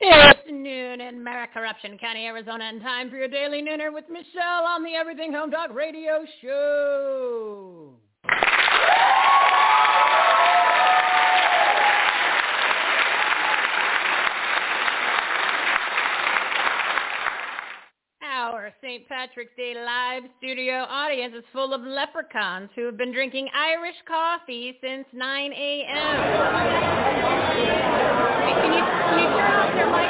It's noon in Maricorruption County, Arizona, and time for your daily nooner with Michele on the Everything Home Talk Radio Show. Our St. Patrick's Day live studio audience is full of leprechauns who have been drinking Irish coffee since 9 a.m. Can you, can you turn off your mic?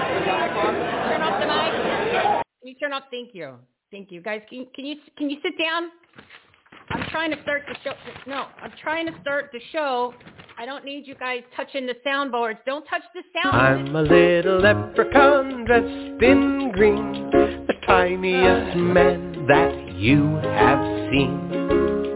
Turn off the mic. Can you turn off? Thank you. Thank you, guys. Can, can you can you sit down? I'm trying to start the show. No, I'm trying to start the show. I don't need you guys touching the soundboards. Don't touch the sound. I'm a little leprechaun dressed in green, the tiniest man that you have seen.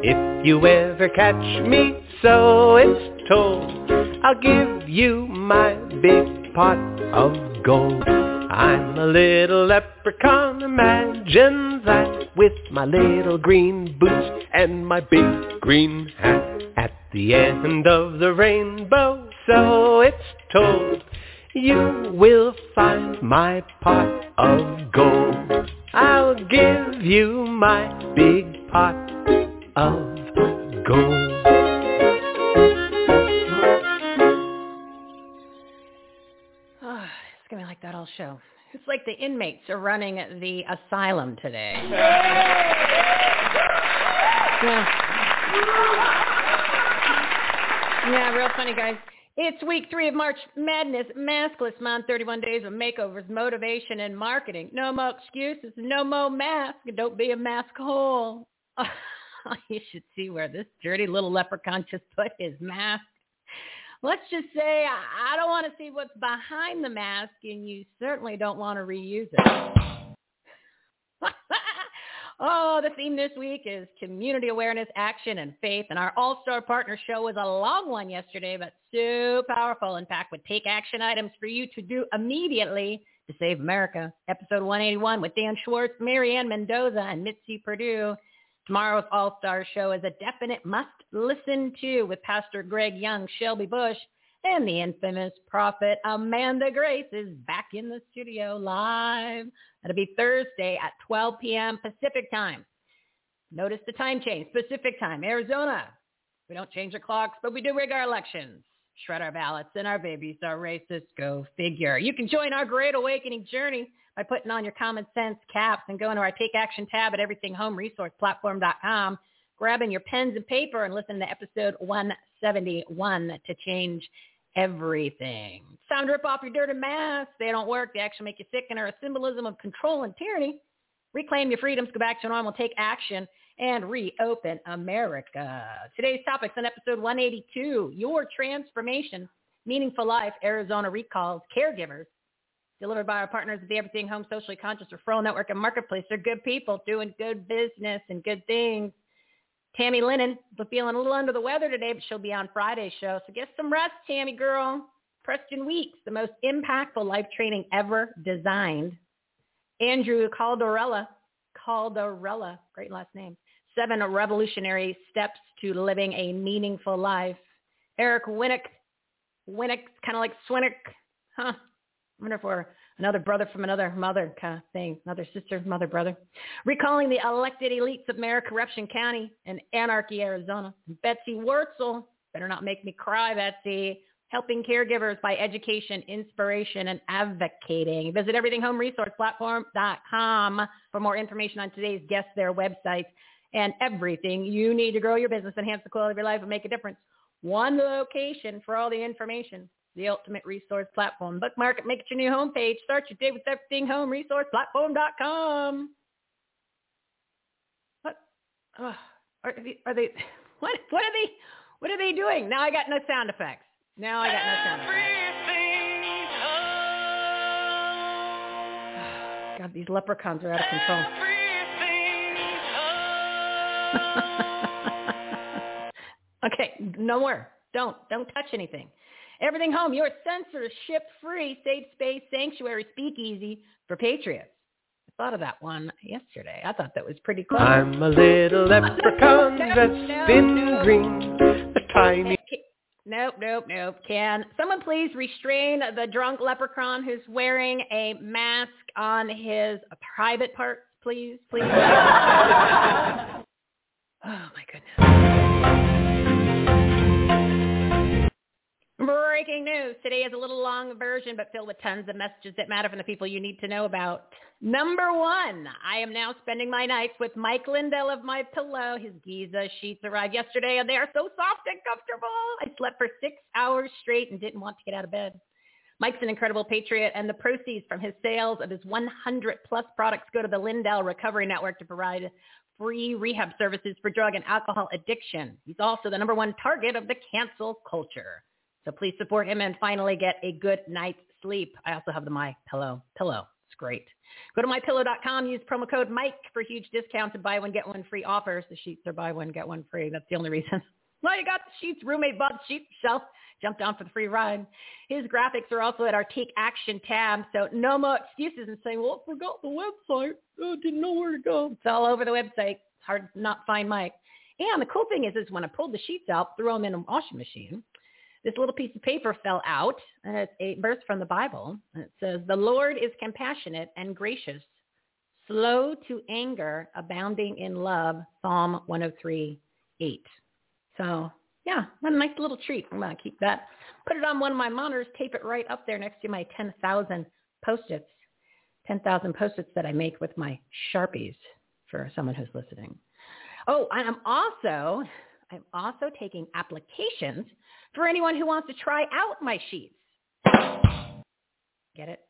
If you ever catch me, so it's told, I'll give you my big pot of gold. I'm a little leprechaun, imagine that, with my little green boots and my big green hat. At the end of the rainbow, so it's told, you will find my pot of gold. I'll give you my big pot of gold. Oh, it's gonna be like that all show. It's like the inmates are running the asylum today. Yeah. Yeah, real funny, guys. It's week three of March Madness, Maskless Month, 31 days of makeovers, motivation, and marketing. No more excuses, no more mask. Don't be a mask hole. you should see where this dirty little leprechaun just put his mask. Let's just say I I don't want to see what's behind the mask, and you certainly don't want to reuse it. Oh, the theme this week is community awareness, action, and faith. And our all-star partner show was a long one yesterday, but so powerful, and packed with take action items for you to do immediately to save America. Episode 181 with Dan Schwartz, Marianne Mendoza, and Mitzi Perdue. Tomorrow's all-star show is a definite must listen to with Pastor Greg Young, Shelby Busch, and the infamous prophet Amanda Grace is back in the studio live. That'll be Thursday at 12 p.m. Pacific time. Notice the time change. Pacific time, Arizona. We don't change our clocks, but we do rig our elections. Shred our ballots and our babies are racist. Go figure. You can join our great awakening journey by putting on your common sense caps and going to our Take Action tab at everythinghomeresourceplatform.com, grabbing your pens and paper and listening to episode 171 to change everything. It's time to rip off your dirty masks. They don't work. They actually make you sick and are a symbolism of control and tyranny. Reclaim your freedoms, go back to normal, take action, and reopen America. Today's topics on episode 182, Your Transformation, Meaningful Life, Arizona Recalls, Caregivers, delivered by our partners at the Everything Home Socially Conscious Referral Network and Marketplace. They're good people doing good business and good things. Tammy Lennon, but feeling a little under the weather today, but she'll be on Friday's show. So get some rest, Tammy girl. Preston Weekes, the most impactful life training ever designed. Andrew Calderella, Calderella, great last name. Seven revolutionary steps to living a meaningful life. Eric Winnick, Winnick, kind of like Swinick, huh? I wonder if we're another brother from another mother kind of thing, another sister, mother, brother. Recalling the elected elites of Mayor Corruption County and Anarchy, Arizona. Betsy Wurzel, better not make me cry, Betsy. helping caregivers by education, inspiration, and advocating. Visit everythinghomeresourceplatform.com for more information on today's guests, their websites, and everything you need to grow your business, enhance the quality of your life, and make a difference. One location for all the information. The ultimate resource platform. Bookmark it, make it your new homepage. Start your day with everythinghomeresourceplatform.com. What? Oh, are, they, are they? What? What are they? What are they doing? Now I got no sound effects. Now I got no sound effects. God, these leprechauns are out of control. okay, no more. Don't. Don't touch anything. Everything Home, your censorship-free safe space sanctuary speakeasy for patriots. I thought of that one yesterday. I thought that was pretty cool. I'm a little leprechaun dressed in green, a tiny... Nope, nope, nope. Can someone please restrain the drunk leprechaun who's wearing a mask on his private parts, please, please? oh my goodness. Breaking news. Today is a little long version, but filled with tons of messages that matter from the people you need to know about. Number one, I am now spending my nights with Mike Lindell of My Pillow. His Giza sheets arrived yesterday, and they are so soft and comfortable. I slept for six hours straight and didn't want to get out of bed. Mike's an incredible patriot, and the proceeds from his sales of his 100 plus products go to the Lindell Recovery Network to provide free rehab services for drug and alcohol addiction. He's also the number one target of the cancel culture. So please support him and finally get a good night's sleep. I also have the My Pillow pillow. It's great. Go to mypillow.com. Use promo code Mike for huge discounts and buy one get one free offers. The sheets are buy one get one free. That's the only reason. Well, you got the sheets. Roommate bought the sheet shelf. Jumped on for the free ride. His graphics are also at our Take Action tab. So no more excuses and saying, well, I forgot the website. Didn't know where to go. It's all over the website. It's hard to not find Mike. And the cool thing is, is when I pulled the sheets out, threw them in a washing machine, this little piece of paper fell out, and it's a verse from the Bible. And it says, the Lord is compassionate and gracious, slow to anger, abounding in love, Psalm 103, 8. So yeah, a nice little treat. I'm to keep that. Put it on one of my monitors, tape it right up there next to my 10,000 post-its, 10,000 post-its that I make with my Sharpies for someone who's listening. Oh, I'm also I'm also taking applications for anyone who wants to try out my sheets. Get it?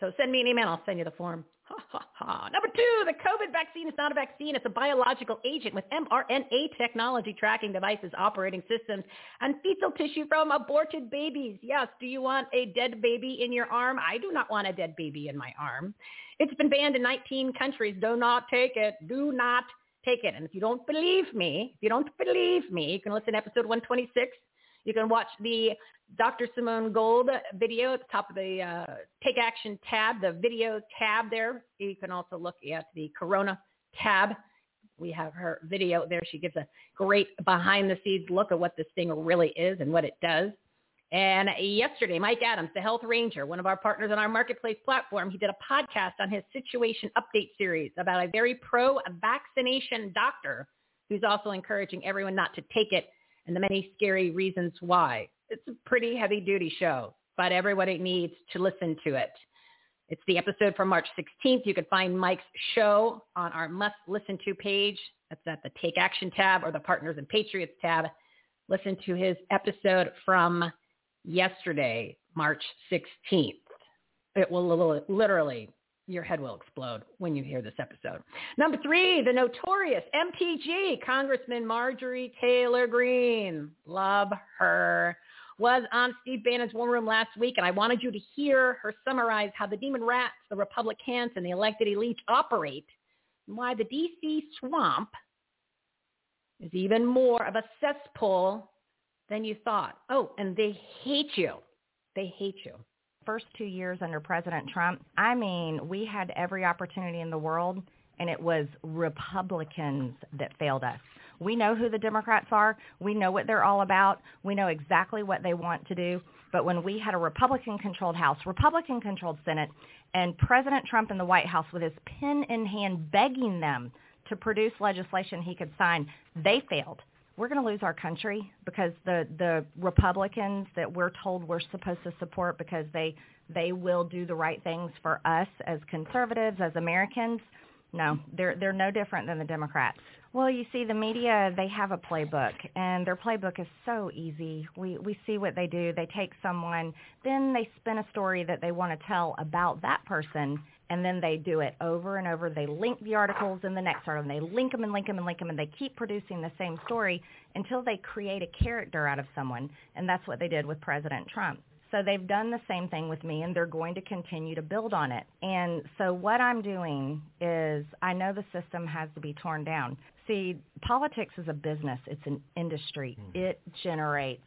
So send me an email. I'll send you the form. Ha, ha, ha. Number two, the COVID vaccine is not a vaccine. It's a biological agent with mRNA technology tracking devices, operating systems, and fetal tissue from aborted babies. Yes, do you want a dead baby in your arm? I do not want a dead baby in my arm. It's been banned in 19 countries. Do not take it. Do not take it. And if you don't believe me, if you don't believe me, you can listen to episode 126. You can watch the Dr. Simone Gold video at the top of the uh, Take Action tab, the video tab there. You can also look at the Corona tab. We have her video there. She gives a great behind the scenes look at what this thing really is and what it does. And yesterday, Mike Adams, the Health Ranger, one of our partners on our marketplace platform, he did a podcast on his situation update series about a very pro-vaccination doctor who's also encouraging everyone not to take it and the many scary reasons why. It's a pretty heavy duty show, but everybody needs to listen to it. It's the episode from March 16th. You can find Mike's show on our must listen to page. That's at the Take Action tab or the Partners and Patriots tab. Listen to his episode from yesterday, March 16th. It will literally, your head will explode when you hear this episode. Number three, the notorious MTG, Congressman Marjorie Taylor Greene. Love her. Was on Steve Bannon's War Room last week, and I wanted you to hear her summarize how the demon rats, the Republicans, and the elected elite operate, and why the D.C. swamp is even more of a cesspool than you thought. Oh, and they hate you. They hate you. First two years under President Trump, I mean, we had every opportunity in the world, and it was Republicans that failed us. We know who the Democrats are. We know what they're all about. We know exactly what they want to do. But when we had a Republican-controlled House, Republican-controlled Senate, and President Trump in the White House with his pen in hand begging them to produce legislation he could sign, they failed we're going to lose our country because the the Republicans that we're told we're supposed to support because they they will do the right things for us as conservatives as Americans. No, they're they're no different than the Democrats. Well, you see, the media they have a playbook, and their playbook is so easy. We we see what they do. They take someone, then they spin a story that they want to tell about that person, and then they do it over and over. They link the articles in the next article, and they link them and link them and link them, and they keep producing the same story until they create a character out of someone, and that's what they did with President Trump. So they've done the same thing with me and they're going to continue to build on it. And so what I'm doing is I know the system has to be torn down. See, politics is a business. It's an industry. Mm-hmm. It generates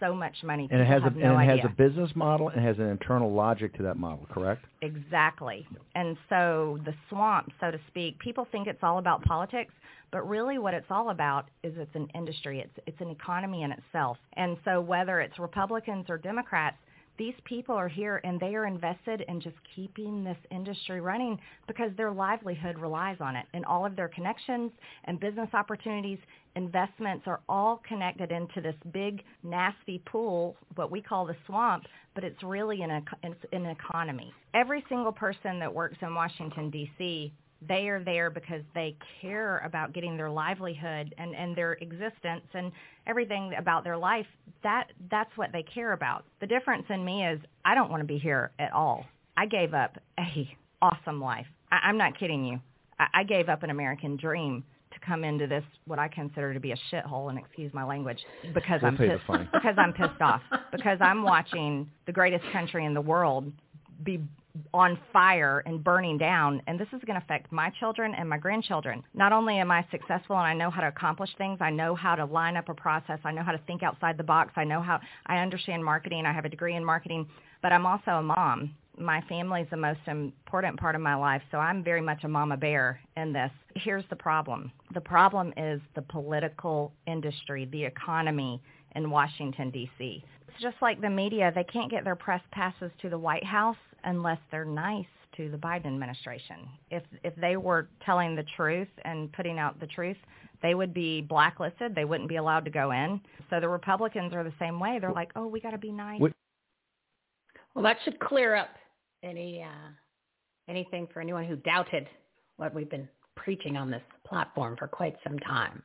so much money. And it has a no and it has a business model and has an internal logic to that model, correct? Exactly. And so the swamp, so to speak, people think it's all about politics, but really what it's all about is it's an industry. It's it's an economy in itself. And so whether it's Republicans or Democrats, these people are here and they are invested in just keeping this industry running because their livelihood relies on it. And all of their connections and business opportunities investments are all connected into this big nasty pool what we call the swamp but it's really an, it's an economy. Every single person that works in washington d.c they are there because they care about getting their livelihood and, and their existence and everything about their life. That that's what they care about. The difference in me is I don't want to be here at all. I gave up a awesome life. I, I'm not kidding you. I, I gave up an American dream to come into this what I consider to be a shithole and excuse my language because we'll I'm pissed because I'm pissed off because I'm watching the greatest country in the world be on fire and burning down and this is going to affect my children and my grandchildren. Not only am I successful and I know how to accomplish things, I know how to line up a process, I know how to think outside the box, I know how I understand marketing, I have a degree in marketing, but I'm also a mom. My family is the most important part of my life, so I'm very much a mama bear in this. Here's the problem. The problem is the political industry, the economy in Washington, D.C. It's just like the media. They can't get their press passes to the White House unless they're nice to the Biden administration. If if they were telling the truth and putting out the truth, they would be blacklisted. They wouldn't be allowed to go in. So the Republicans are the same way. They're like, "Oh, we got to be nice." What? Well, that should clear up any uh, anything for anyone who doubted what we've been preaching on this platform for quite some time.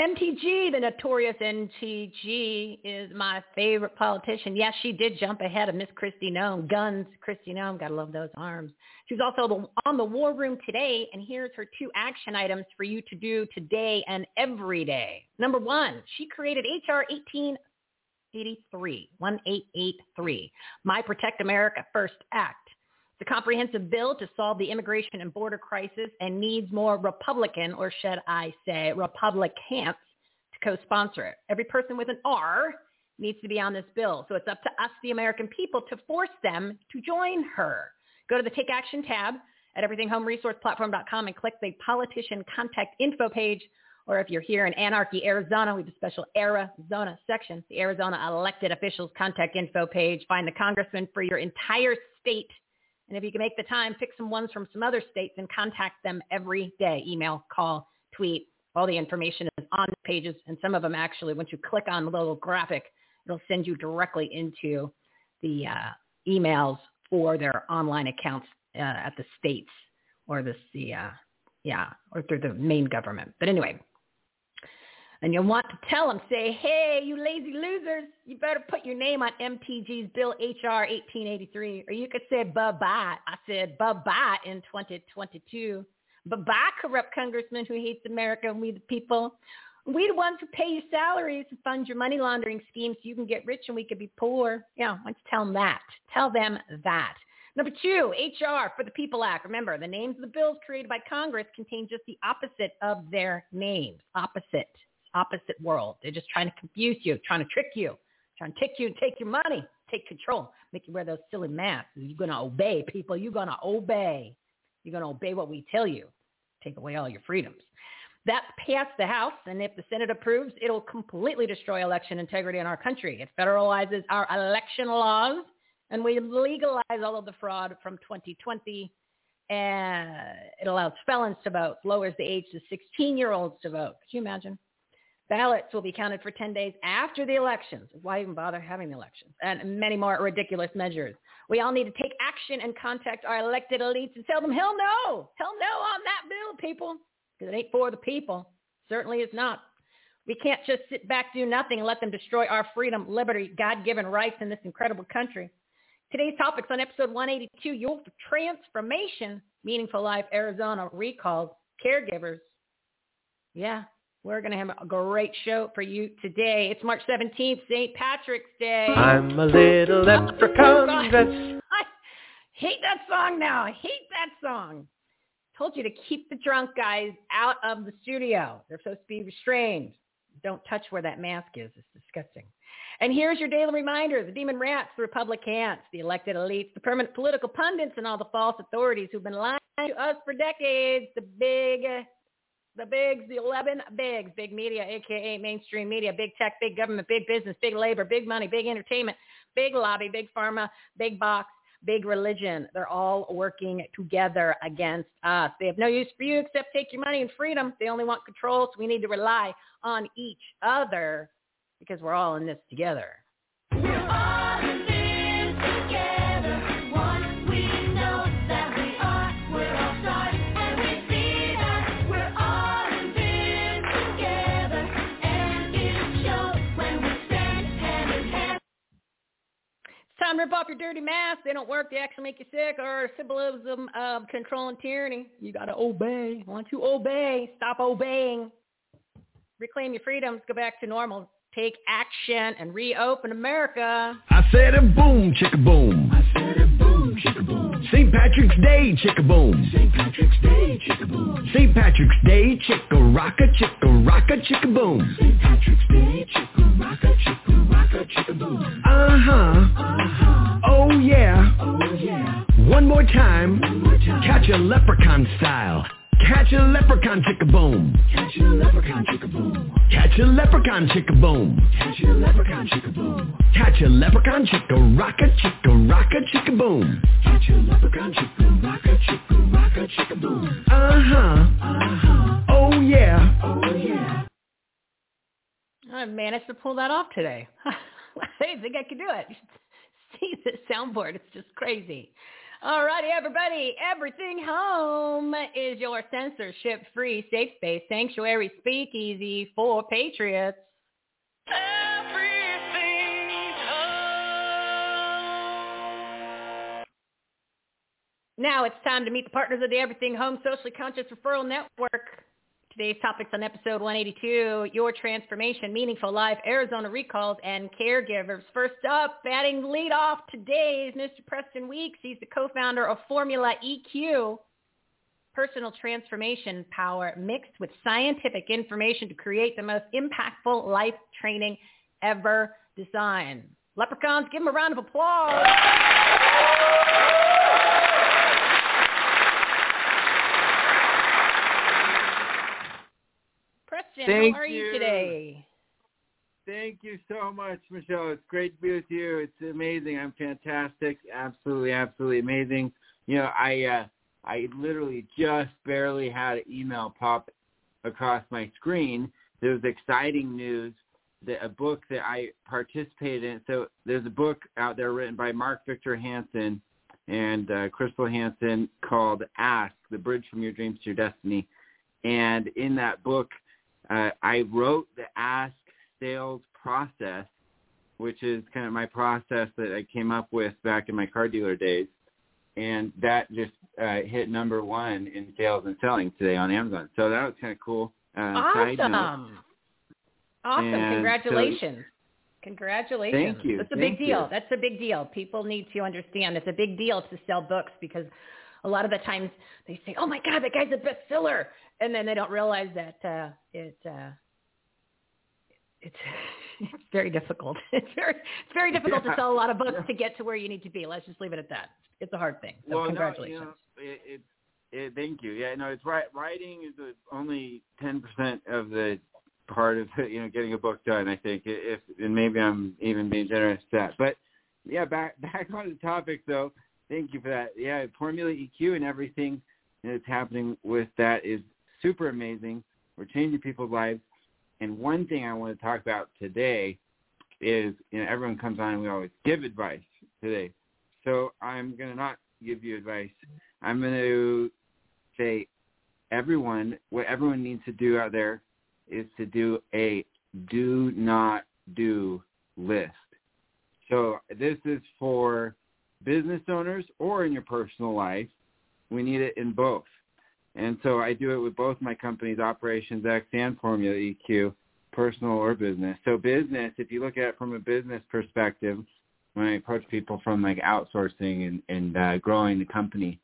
MTG, the notorious MTG, is my favorite politician. Yes, she did jump ahead of Miss Kristi Noem. Guns, Kristi Noem. Gotta love those arms. She was also on the War Room today, and here's her two action items for you to do today and every day. Number one, she created HR 1883, 1883, My Protect America First Act. The comprehensive bill to solve the immigration and border crisis and needs more Republican, or should I say Republicans, to co-sponsor it. Every person with an R needs to be on this bill. So it's up to us, the American people, to force them to join her. Go to the Take Action tab at everythinghomeresourceplatform.com and click the politician contact info page. Or if you're here in Anarchy, Arizona, we have a special Arizona section, the Arizona elected officials contact info page. Find the congressman for your entire state and if you can make the time, pick some ones from some other states and contact them every day. Email, call, tweet. All the information is on the pages. And some of them actually, once you click on the little graphic, it'll send you directly into the uh, emails for their online accounts uh, at the states or the, the uh, yeah, or through the main government. But anyway, and you'll want to tell them, say, hey, you lazy losers, you better put your name on MTG's Bill HR 1883. Or you could say bye-bye. I said bye-bye in 2022. Bye-bye, corrupt congressman who hates America and we the people. We the ones who pay your salaries and fund your money laundering schemes so you can get rich and we could be poor. Yeah, you tell them that? Tell them that. Number two, HR for the People Act. Remember, the names of the bills created by Congress contain just the opposite of their names. Opposite opposite world. They're just trying to confuse you, trying to trick you, trying to take you and take your money, take control, make you wear those silly masks. You're going to obey people. You're going to obey. You're going to obey what we tell you. Take away all your freedoms. That passed the House, and if the Senate approves, it'll completely destroy election integrity in our country. It federalizes our election laws, and we legalize all of the fraud from 2020 and it allows felons to vote, lowers the age to 16-year-olds to vote. Could you imagine? Ballots will be counted for 10 days after the elections. Why even bother having the elections? And many more ridiculous measures. We all need to take action and contact our elected elites and tell them, hell no, hell no on that bill, people. Because it ain't for the people. Certainly is not. We can't just sit back, do nothing, and let them destroy our freedom, liberty, God-given rights in this incredible country. Today's topics on episode 182, Your Transformation, Meaningful Life, Arizona recalls caregivers. Yeah, we're going to have a great show for you today. It's March 17th, St. Patrick's Day. I'm a little oh, leprechaun dressed. I hate that song now. I hate that song. Told you to keep the drunk guys out of the studio. They're supposed to be restrained. Don't touch where that mask is. It's disgusting. And here's your daily reminder. The demon rats, the Republicans, the elected elites, the permanent political pundits, and all the false authorities who've been lying to us for decades. The big the bigs, the 11 bigs, big media, aka mainstream media, big tech, big government, big business, big labor, big money, big entertainment, big lobby, big pharma, big box, big religion. They're all working together against us. They have no use for you except take your money and freedom. They only want control, so we need to rely on each other because we're all in this together. Time to rip off your dirty masks. They don't work. They actually make you sick or symbolism of control and tyranny. You got to obey. Want you obey. Stop obeying. Reclaim your freedoms. Go back to normal. Take action and reopen America. I said a boom, chicka boom. I said a boom, St. Patrick's Day, chicka boom. St. Patrick's Day, chicka boom. St. Patrick's Day, chicka rocka, chicka boom. St. Patrick's Day, chicka rocka, chicka rocka, chicka boom. Uh-huh. Uh-huh. Oh yeah. Oh yeah. One more time. One more time. Catch a leprechaun style. Catch a leprechaun chicka boom. Catch a leprechaun chicka boom. Catch a leprechaun chicka boom. Catch a leprechaun chicka boom. Catch a leprechaun chicka rocka chicka rocka chicka boom. Catch a leprechaun chicka rocka chicka rocka chicka boom. Uh-huh. Uh-huh. Oh yeah. Oh yeah. I managed to pull that off today. I didn't think I could do it. See the soundboard. It's just crazy. All righty, everybody. Everything Home is your censorship-free safe space sanctuary speakeasy for patriots. Now it's time to meet the partners of the Everything Home Socially Conscious Referral Network. Today's topics on episode 182, Your Transformation, Meaningful Life, Arizona Recalls, and Caregivers. First up, batting lead off today is Mr. Preston Weekes. He's the co-founder of Formula EQ, personal transformation power mixed with scientific information to create the most impactful life training ever designed. Leprechauns, give him a round of applause. Thank how are you, you. today? Thank you so much, Michele. It's great to be with you. It's amazing. I'm fantastic. Absolutely, absolutely amazing. You know, I uh, I literally just barely had an email pop across my screen. There was exciting news that a book that I participated in. So there's a book out there written by Mark Victor Hansen and uh, Crystal Hansen called Ask: The Bridge from Your Dreams to Your Destiny. And in that book, uh, I wrote the Ask sales process, which is kind of my process that I came up with back in my car dealer days. And that just uh, hit number one in sales and selling today on Amazon. So that was kind of cool. Uh. Awesome. Awesome. And so- Congratulations. Congratulations. Thank you. That's a Thank big deal. you. That's a big deal. People need to understand it's a big deal to sell books because a lot of the times they say, "Oh my God, that guy's a bestseller," and then they don't realize that uh, it uh, it's it's very difficult. It's very it's very difficult Yeah. to sell a lot of books to get to where you need to be. Let's just leave it at that. It's a hard thing. So well, congratulations. No, you know, it, it, it, thank you. Yeah, no, it's right. Writing is the only ten percent of the part of you know getting a book done. I think if and maybe I'm even being generous to that. But yeah, back back on the topic though. Thank you for that. Yeah, Formula EQ and everything that's happening with that is super amazing. We're changing people's lives, And one thing I want to talk about today is, you know, everyone comes on and we always give advice today. So I'm going to not give you advice. I'm going to say everyone, what everyone needs to do out there is to do a do not do list. So this is for business owners or in your personal life. We need it in both. And so I do it with both my companies, Operations X and Formula EQ, personal or business. So business, if you look at it from a business perspective, when I approach people from like outsourcing and, and uh, growing the company,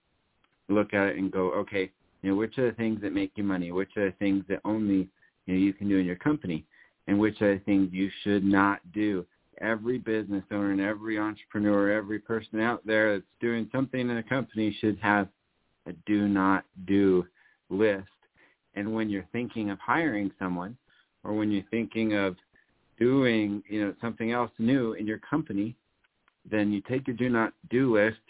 look at it and go, okay, you know, which are the things that make you money? Which are the things that only you know you can do in your company? And which are the things you should not do? Every business owner and every entrepreneur, every person out there that's doing something in a company should have a do not do list. And when you're thinking of hiring someone or when you're thinking of doing, you know, something else new in your company, then you take your do not do list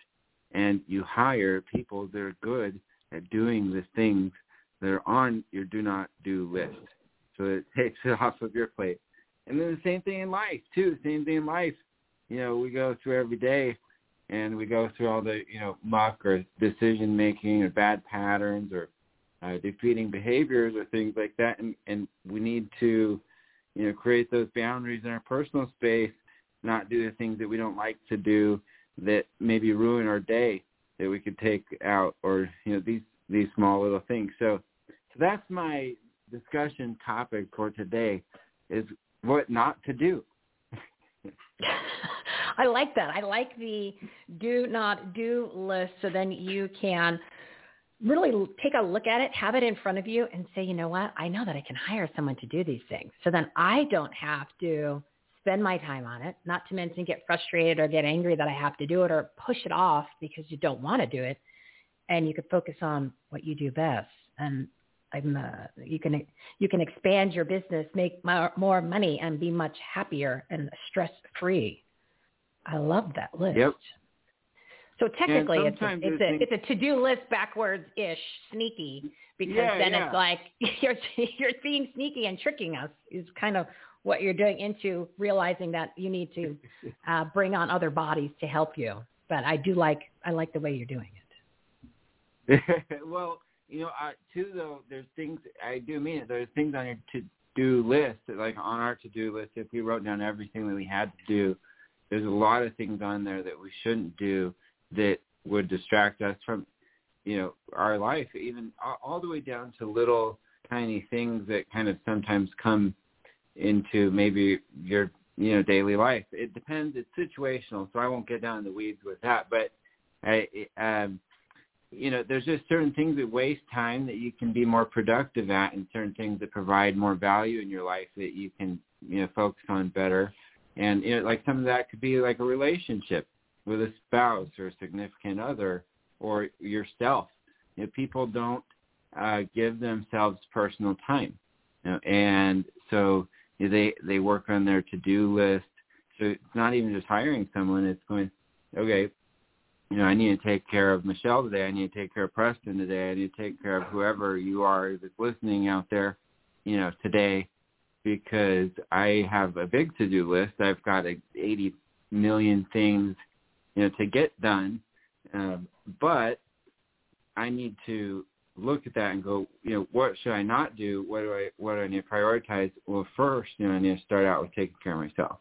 and you hire people that are good at doing the things that are on your do not do list. So it takes it off of your plate. And then the same thing in life too. Same thing in life. You know, we go through every day and we go through all the, you know, muck or decision making or bad patterns or uh, defeating behaviors or things like that and, and we need to, you know, create those boundaries in our personal space, not do the things that we don't like to do that maybe ruin our day that we could take out or, you know, these these small little things. So so that's my discussion topic for today is what not to do. I like that. I like the do not do list so then you can really take a look at it, have it in front of you and say, you know what? I know that I can hire someone to do these things. So then I don't have to spend my time on it, not to mention get frustrated or get angry that I have to do it or push it off because you don't want to do it. And you could focus on what you do best. And I'm, uh, you can you can expand your business, make more, more money, and be much happier and stress free. I love that list. Yep. So technically, it's a, it's a it's a to do list backwards ish, sneaky, because Yeah, then yeah. it's like you're you're being sneaky and tricking us. Is kind of what you're doing into realizing that you need to uh, bring on other bodies to help you. But I do like I like the way you're doing it. well, you know, uh, too though, there's things I do mean it. There's things on your to-do list, like on our to-do list. If we wrote down everything that we had to do, there's a lot of things on there that we shouldn't do that would distract us from, you know, our life. Even all, all the way down to little tiny things that kind of sometimes come into maybe your you know daily life. It depends. It's situational, so I won't get down in the weeds with that. But I, um, you know, there's just certain things that waste time that you can be more productive at, and certain things that provide more value in your life that you can you know focus on better. And you know, like some of that could be like a relationship with a spouse or a significant other or yourself. You know, people don't uh, give themselves personal time, you know, and so you know, they they work on their to-do list. So it's not even just hiring someone; it's going, okay, you know, I need to take care of Michele today. I need to take care of Preston today. I need to take care of whoever you are that's listening out there, you know, today, because I have a big to-do list. I've got a 80 million things, you know, to get done, um, but I need to look at that and go, you know, what should I not do? What do I what do I need to prioritize? Well, first, you know, I need to start out with taking care of myself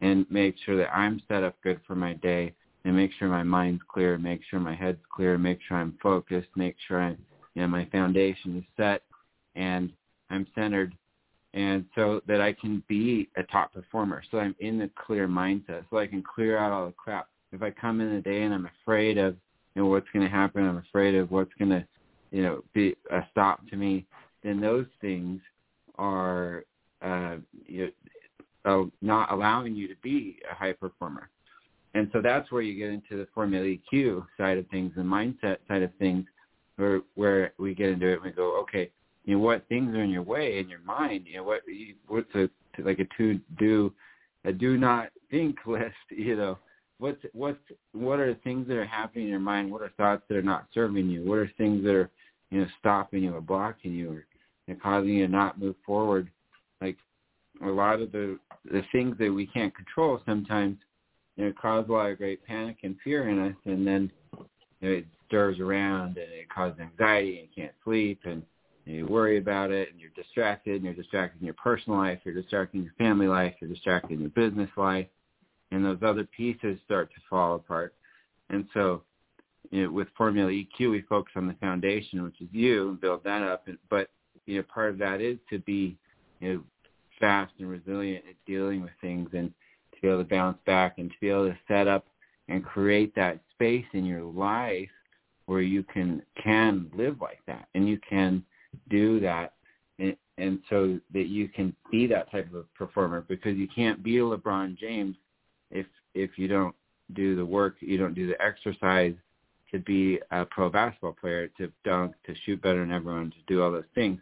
and make sure that I'm set up good for my day and make sure my mind's clear, make sure my head's clear, make sure I'm focused, make sure I, you know, my foundation is set and I'm centered and so that I can be a top performer. So I'm in the clear mindset so I can clear out all the crap. If I come in the day and I'm afraid of, you know, what's going to happen, I'm afraid of what's going to, you know, be a stop to me, then those things are, uh, you know, uh, not allowing you to be a high performer. And so that's where you get into the Formula EQ side of things, the mindset side of things, where where we get into it and we go, okay, you know, what things are in your way in your mind? You know, what what's a like a to do, a do not think list? You know, what's what's what are the things that are happening in your mind? What are thoughts that are not serving you? What are things that are you know stopping you or blocking you or you know, causing you to not move forward like a lot of the the things that we can't control sometimes you know cause a lot of great panic and fear in us and then you know, it stirs around and it causes anxiety and you can't sleep and you worry about it and you're distracted and you're distracted in your personal life, you're distracted in your family life, you're distracted in your business life, and those other pieces start to fall apart. And so you know, with Formula EQ, we focus on the foundation, which is you, and build that up. But you know, part of that is to be you know, fast and resilient at dealing with things and be able to bounce back and to be able to set up and create that space in your life where you can can live like that. And you can do that. And, and so that you can be that type of performer. Because you can't be a LeBron James if if you don't do the work, you don't do the exercise to be a pro basketball player, to dunk, to shoot better than everyone, to do all those things.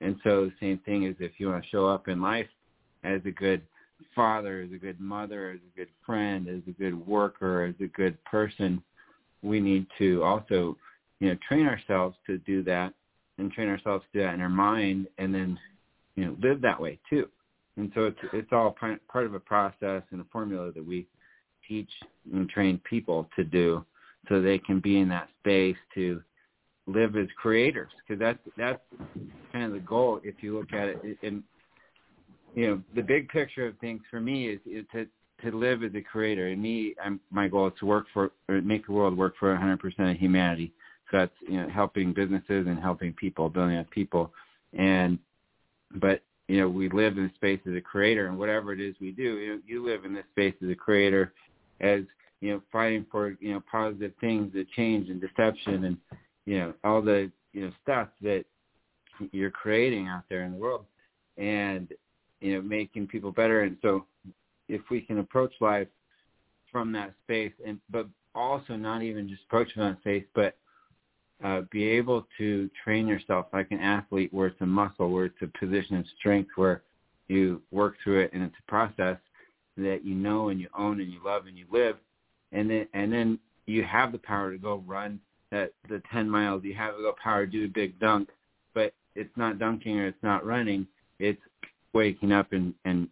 And so the same thing is if you want to show up in life as a good father, as a good mother, as a good friend, as a good worker, as a good person, we need to also, you know, train ourselves to do that and train ourselves to do that in our mind and then, you know, live that way too. And so it's it's all part of a process and a formula that we teach and train people to do so they can be in that space to live as creators because that's that's kind of the goal if you look at it and you know the big picture of things for me is, is to to live as a creator. And me I'm, my goal is to work for or make the world work for 100% of humanity. So that's you know helping businesses and helping people building up people. And but you know we live in the space as a creator and whatever it is we do you, you live in this space as a creator as you know fighting for you know positive things the change and deception and you know all the you know stuff that you're creating out there in the world. And you know making people better and so if we can approach life from that space and but also not even just approach from that space but uh, be able to train yourself like an athlete where it's a muscle where it's a position of strength where you work through it and it's a process that you know and you own and you love and you live and then and then you have the power to go run that the 10 miles. You have the power to do a big dunk, but it's not dunking or it's not running. It's waking up and and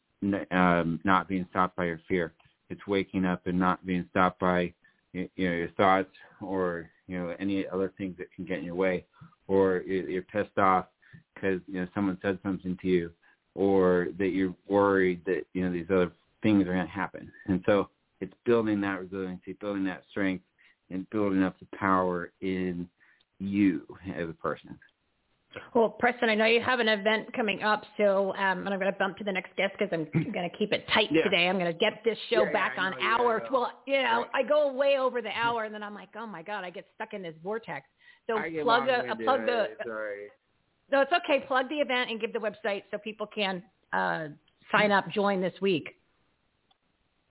um, not being stopped by your fear. It's waking up and not being stopped by you know your thoughts or you know any other things that can get in your way, or you're pissed off because you know someone said something to you, or that you're worried that you know these other things are going to happen. And so it's building that resiliency, building that strength, and building up the power in you as a person. Well, Preston, I know you have an event coming up, so um, and I'm going to bump to the next guest because I'm going to keep it tight yeah. today. I'm going to get this show yeah, back yeah, on hour. Well, you know, right. I go way over the hour, and then I'm like, oh my god, I get stuck in this vortex. So plug a, a plug the. Sorry. No, it's okay. Plug the event and give the website so people can uh, sign up, join this week.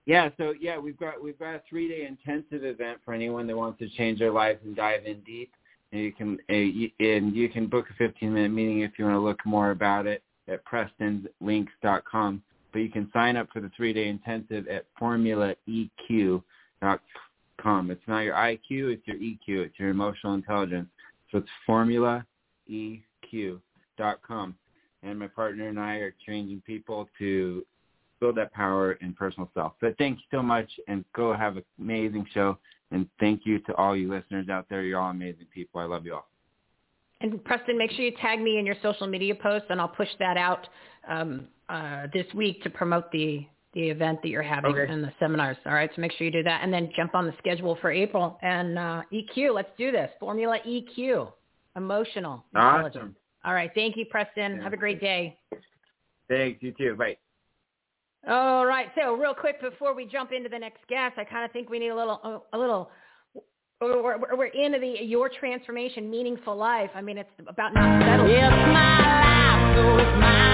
Yeah, so yeah, we've got we've got a three day intensive event for anyone that wants to change their lives and dive in deep. And you can and you can book a 15 minute meeting if you want to look more about it at prestonslinks.com. But you can sign up for the three day intensive at formulaeq.com. It's not your IQ, it's your EQ, it's your emotional intelligence. So it's formulaeq.com. And my partner and I are changing people to build that power in personal self. But thank you so much and go have an amazing show. And thank you to all you listeners out there. You're all amazing people. I love you all. And Preston, make sure you tag me in your social media posts, and I'll push that out um, uh, this week to promote the the event that you're having okay. and the seminars. All right, so make sure you do that, and then jump on the schedule for April and uh, EQ. Let's do this. Formula EQ, emotional intelligence. Awesome. All right, thank you, Preston. Yeah. Have a great day. Thanks. You too. Bye. All right. So real quick before we jump into the next guest, I kind of think we need a little, a little. We're, we're into the your transformation, meaningful life. I mean, it's about not settling. It's my life, so it's mine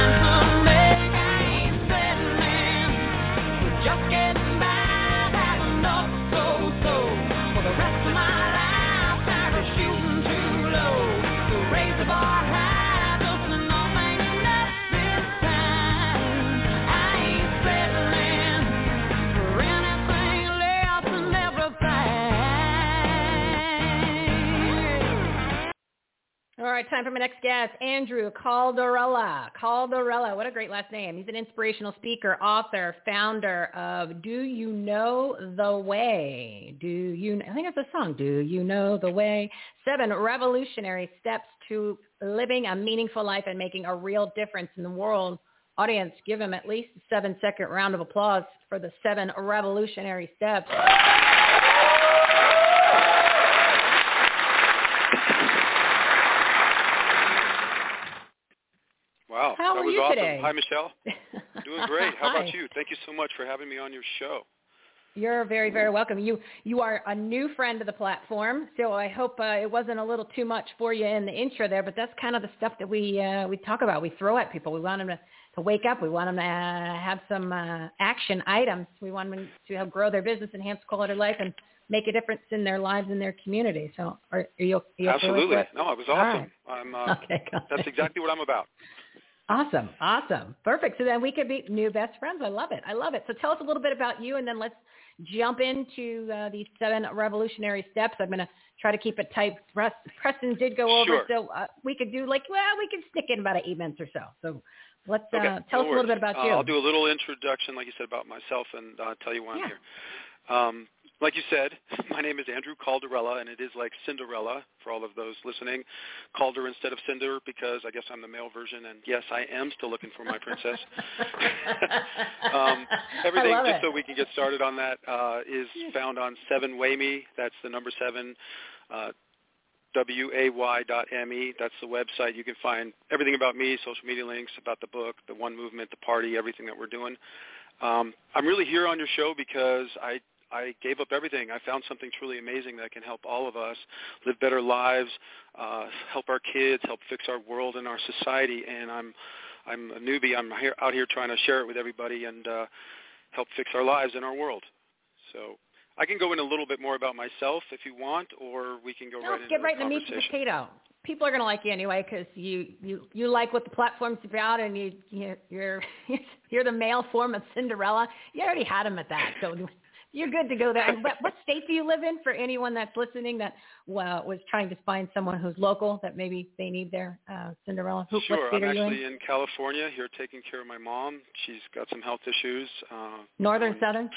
All right, time for my next guest, Andrew Calderella. Calderella, what a great last name. He's an inspirational speaker, author, founder of Do You Know the Way? Do you? I think it's a song. Do you know the way? Seven revolutionary steps to living a meaningful life and making a real difference in the world. Audience, give him at least a seven-second round of applause for the seven revolutionary steps. Wow, How that are you awesome. today? Hi, Michele. Doing great. How about you? Thank you so much for having me on your show. You're very, very welcome. You you are a new friend of the platform, so I hope uh, it wasn't a little too much for you in the intro there. But that's kind of the stuff that we uh, we talk about. We throw at people. We want them to, to wake up. We want them to uh, have some uh, action items. We want them to help grow their business, enhance quality of life, and make a difference in their lives and their community. So, are, are you, are you Absolutely. No, it was awesome. right. I'm. Uh, Okay, that's exactly what I'm about. Awesome, awesome, perfect. So then we could be new best friends. I love it. I love it. So tell us a little bit about you, and then let's jump into uh, these seven revolutionary steps. I'm going to try to keep it tight. Preston did go over, Sure. so uh, we could do like well, we could stick in about eight minutes or so. So let's Okay. uh, tell no us a little bit about Uh, you. I'll do a little introduction, like you said, about myself, and uh, tell you why Yeah. I'm here. Um, like you said, my name is Andrew Calderella, and it is like Cinderella for all of those listening. Calder instead of Cinder because I guess I'm the male version, and yes, I am still looking for my princess. um, everything, just it. so we can get started on that, uh, is found on Seven Way Me. That's the number seven. Uh, W-A-Y.me. That's the website. You can find everything about me, social media links, about the book, the One Movement, the party, everything that we're doing. Um, I'm really here on your show because I I gave up everything. I found something truly amazing that can help all of us live better lives, uh, help our kids, help fix our world and our society. And I'm I'm a newbie. I'm here, out here trying to share it with everybody and uh, help fix our lives and our world. So I can go in a little bit more about myself if you want, or we can go No, right let's into get right in the the meat and potato. People are going to like you anyway because you, you, you like what the platform's about, and you, you you're you're the male form of Cinderella. You already had him at that, so you're good to go there. But what state do you live in? For anyone that's listening that well, was trying to find someone who's local that maybe they need their uh, Cinderella. Who, Sure, what state I'm are you actually in? in California here taking care of my mom. She's got some health issues. Uh, Northern, um, southern.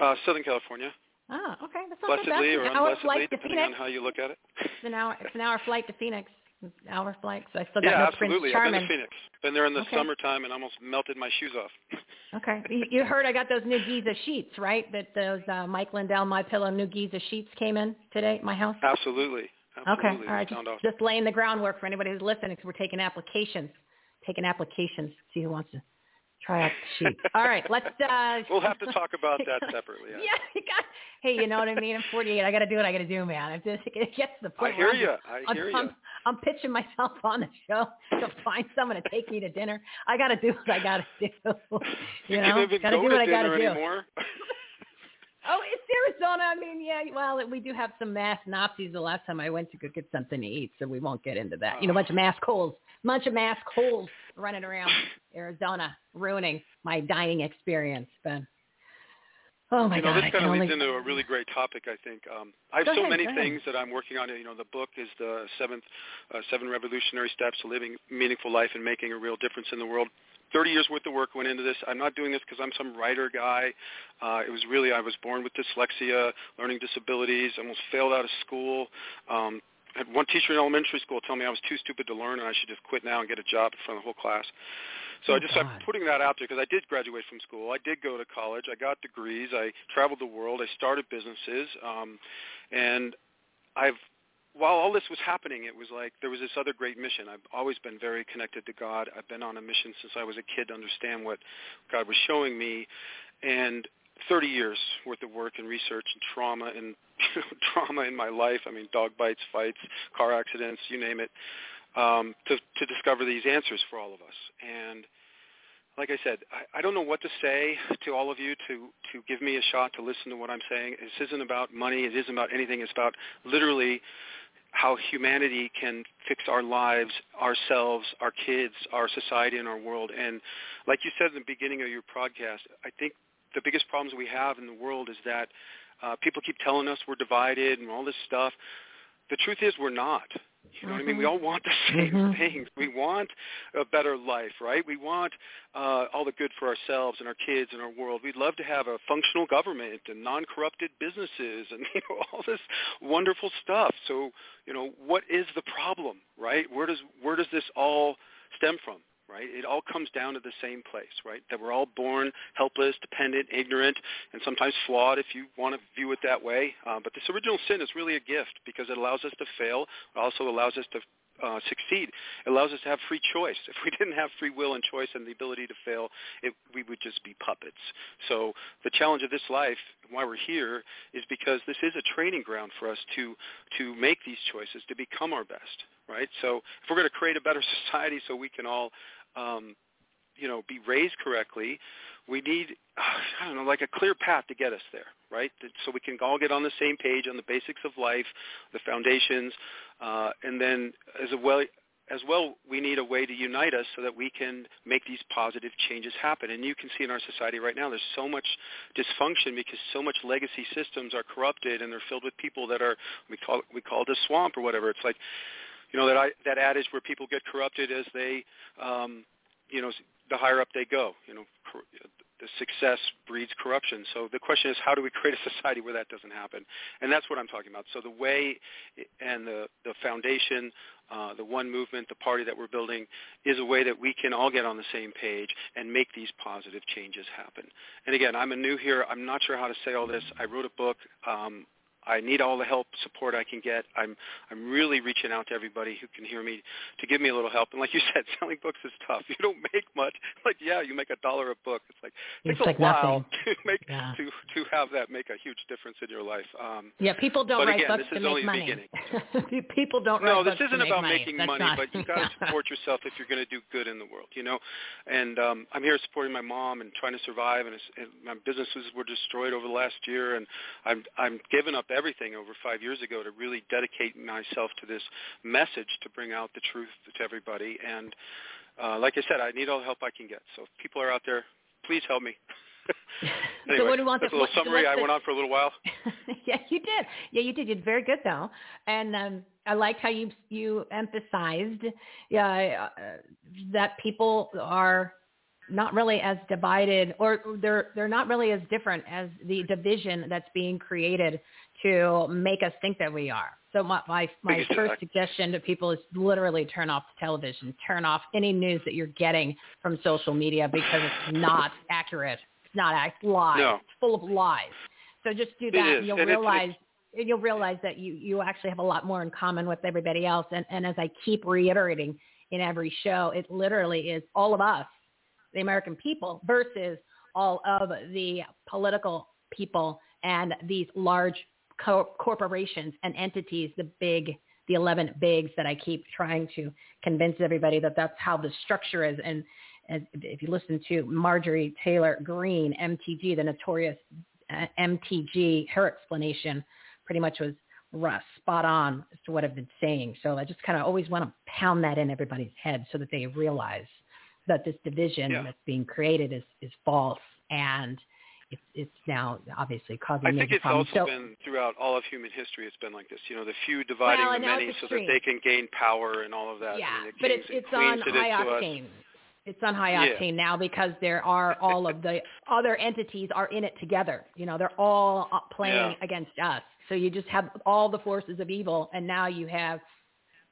Uh, Southern California. Oh, okay, that's not. Blessedly or An hour unblessedly, flight to depending on Phoenix. how you look at it. It's an hour. It's an hour flight to Phoenix. Hour flight. So I still got yeah, no absolutely. Prince I've been to Phoenix. Been there in the Okay. summertime and almost melted my shoes off. Okay. You, you heard I got those new Giza sheets, right? That those uh, Mike Lindell My Pillow new Giza sheets came in today at my house. Absolutely. Absolutely. Okay. All right. Just, just laying the groundwork for anybody who's listening because we're taking applications. Taking applications. See who wants to try out the sheet. All right. Let's. Uh, We'll have to talk about that separately. yeah. You got. Hey, you know what I mean? I'm 48. I got to do what I got to do, man. It just it gets to the point. I hear you. I I'm, hear I'm, you. I'm pitching myself on the show to find someone to take me to dinner. I got to do what I got to do. You You know, got to do what I got to do. anymore. Oh, it's Arizona. I mean, yeah. Well, we do have some mass Nazis. The last time I went to go get something to eat, so we won't get into that. You know, a bunch of mass holes, bunch of mass holes running around Arizona, ruining my dining experience. But oh my you know, god, this kind of only. leads into a really great topic. I think um, I have Go so ahead, many go ahead. things that I'm working on. You know, the book is the seventh, uh, seven revolutionary steps to living a meaningful life and making a real difference in the world. 30 years worth of work went into this. I'm not doing this because I'm some writer guy. Uh, it was really I was born with dyslexia, learning disabilities, almost failed out of school. Um, had one teacher in elementary school tell me I was too stupid to learn and I should just quit now and get a job in front of the whole class. So Oh, I just started God. putting that out there because I did graduate from school. I did go to college. I got degrees. I traveled the world. I started businesses. Um, and I've while all this was happening, it was like there was this other great mission. I've always been very connected to God. I've been on a mission since I was a kid to understand what God was showing me. And 30 years worth of work and research and trauma and trauma in my life. I mean, dog bites, fights, car accidents, you name it, um, to, to discover these answers for all of us. And like I said, I, I don't know what to say to all of you to, to give me a shot to listen to what I'm saying. This isn't about money. It isn't about anything. It's about literally how humanity can fix our lives, ourselves, our kids, our society, and our world. And like you said in the beginning of your podcast, I think the biggest problems we have in the world is that uh, people keep telling us we're divided and all this stuff. The truth is we're not. You know what I mean? We Mhm. all want the same Mhm. things. We want a better life, right? We want uh, all the good for ourselves and our kids and our world. We'd love to have a functional government and non-corrupted businesses and you know all this wonderful stuff. So, you know, what is the problem, right? Where does where does this all stem from? Right? It all comes down to the same place, right? That we're all born helpless, dependent, ignorant, and sometimes flawed if you want to view it that way. Uh, but this original sin is really a gift because it allows us to fail. It also allows us to uh, succeed. It allows us to have free choice. If we didn't have free will and choice and the ability to fail, it, we would just be puppets. So the challenge of this life, why we're here, is because this is a training ground for us to to make these choices, to become our best, right? So if we're going to create a better society so we can all um, you know, be raised correctly, we need, I don't know, like a clear path to get us there, right? So we can all get on the same page on the basics of life, the foundations, uh, and then as well, as well, we need a way to unite us so that we can make these positive changes happen. And you can see in our society right now, there's so much dysfunction because so much legacy systems are corrupted and they're filled with people that are we call we call it a swamp or whatever. It's like you know that I, that adage where people get corrupted as they um, you know the higher up they go. You know cor- the success breeds corruption. So the question is, how do we create a society where that doesn't happen? And that's what I'm talking about. So the way and the the foundation, uh, the one movement, the party that we're building, is a way that we can all get on the same page and make these positive changes happen. And again, I'm a new here. I'm not sure how to say all this. I wrote a book. Um, I need all the help, support I can get. I'm I'm really reaching out to everybody who can hear me to give me a little help. And like you said, selling books is tough. You don't make much. Like yeah, you make a dollar a book. It's like it It's takes like a while nothing. to make Yeah. to to have that make a huge difference in your life. Um, Yeah, people don't but write again, books this to is only make money. beginning. people don't write no, this isn't about money. making That's money, not- but you got to support yourself if you're going to do good in the world, you know. And um, I'm here supporting my mom and trying to survive, and, it's, and my businesses were destroyed over the last year, and I'm I'm giving up everything over five years ago to really dedicate myself to this message to bring out the truth to everybody. And uh, like I said, I need all the help I can get. So if people are out there, please help me. anyway, so what do you want? that's the- a little so summary. I went on for a little while. yeah, you did. Yeah, you did. You did very good though, and um, I liked how you you emphasized yeah, uh, that people are not really as divided, or they're they're not really as different as the division that's being created to make us think that we are. So my my, my Exactly. first suggestion to people is literally turn off the television, turn off any news that you're getting from social media because it's not accurate. It's not act lies. No. It's full of lies. So just do that, and you'll and it's- realize and you'll realize that you you actually have a lot more in common with everybody else. And and as I keep reiterating in every show, it literally is all of us, the American people, versus all of the political people and these large co- corporations and entities, the big, the 11 bigs that I keep trying to convince everybody that that's how the structure is. And, and if you listen to Marjorie Taylor Greene, MTG, the notorious uh, MTG, her explanation pretty much was Russ, spot on as to what I've been saying. So I just kind of always want to pound that in everybody's head so that they realize that this division Yeah. that's being created is, is false and it's, it's now obviously causing I think it's problems. also So- been throughout all of human history. It's been like this. You know, the few dividing Well, the many so that they can gain power and all of that. Yeah, I mean, but it's it's on high octane. It's on high Yeah. octane now because there are all of the other entities are in it together. You know, they're all uh, playing Yeah. against us. So you just have all the forces of evil, and now you have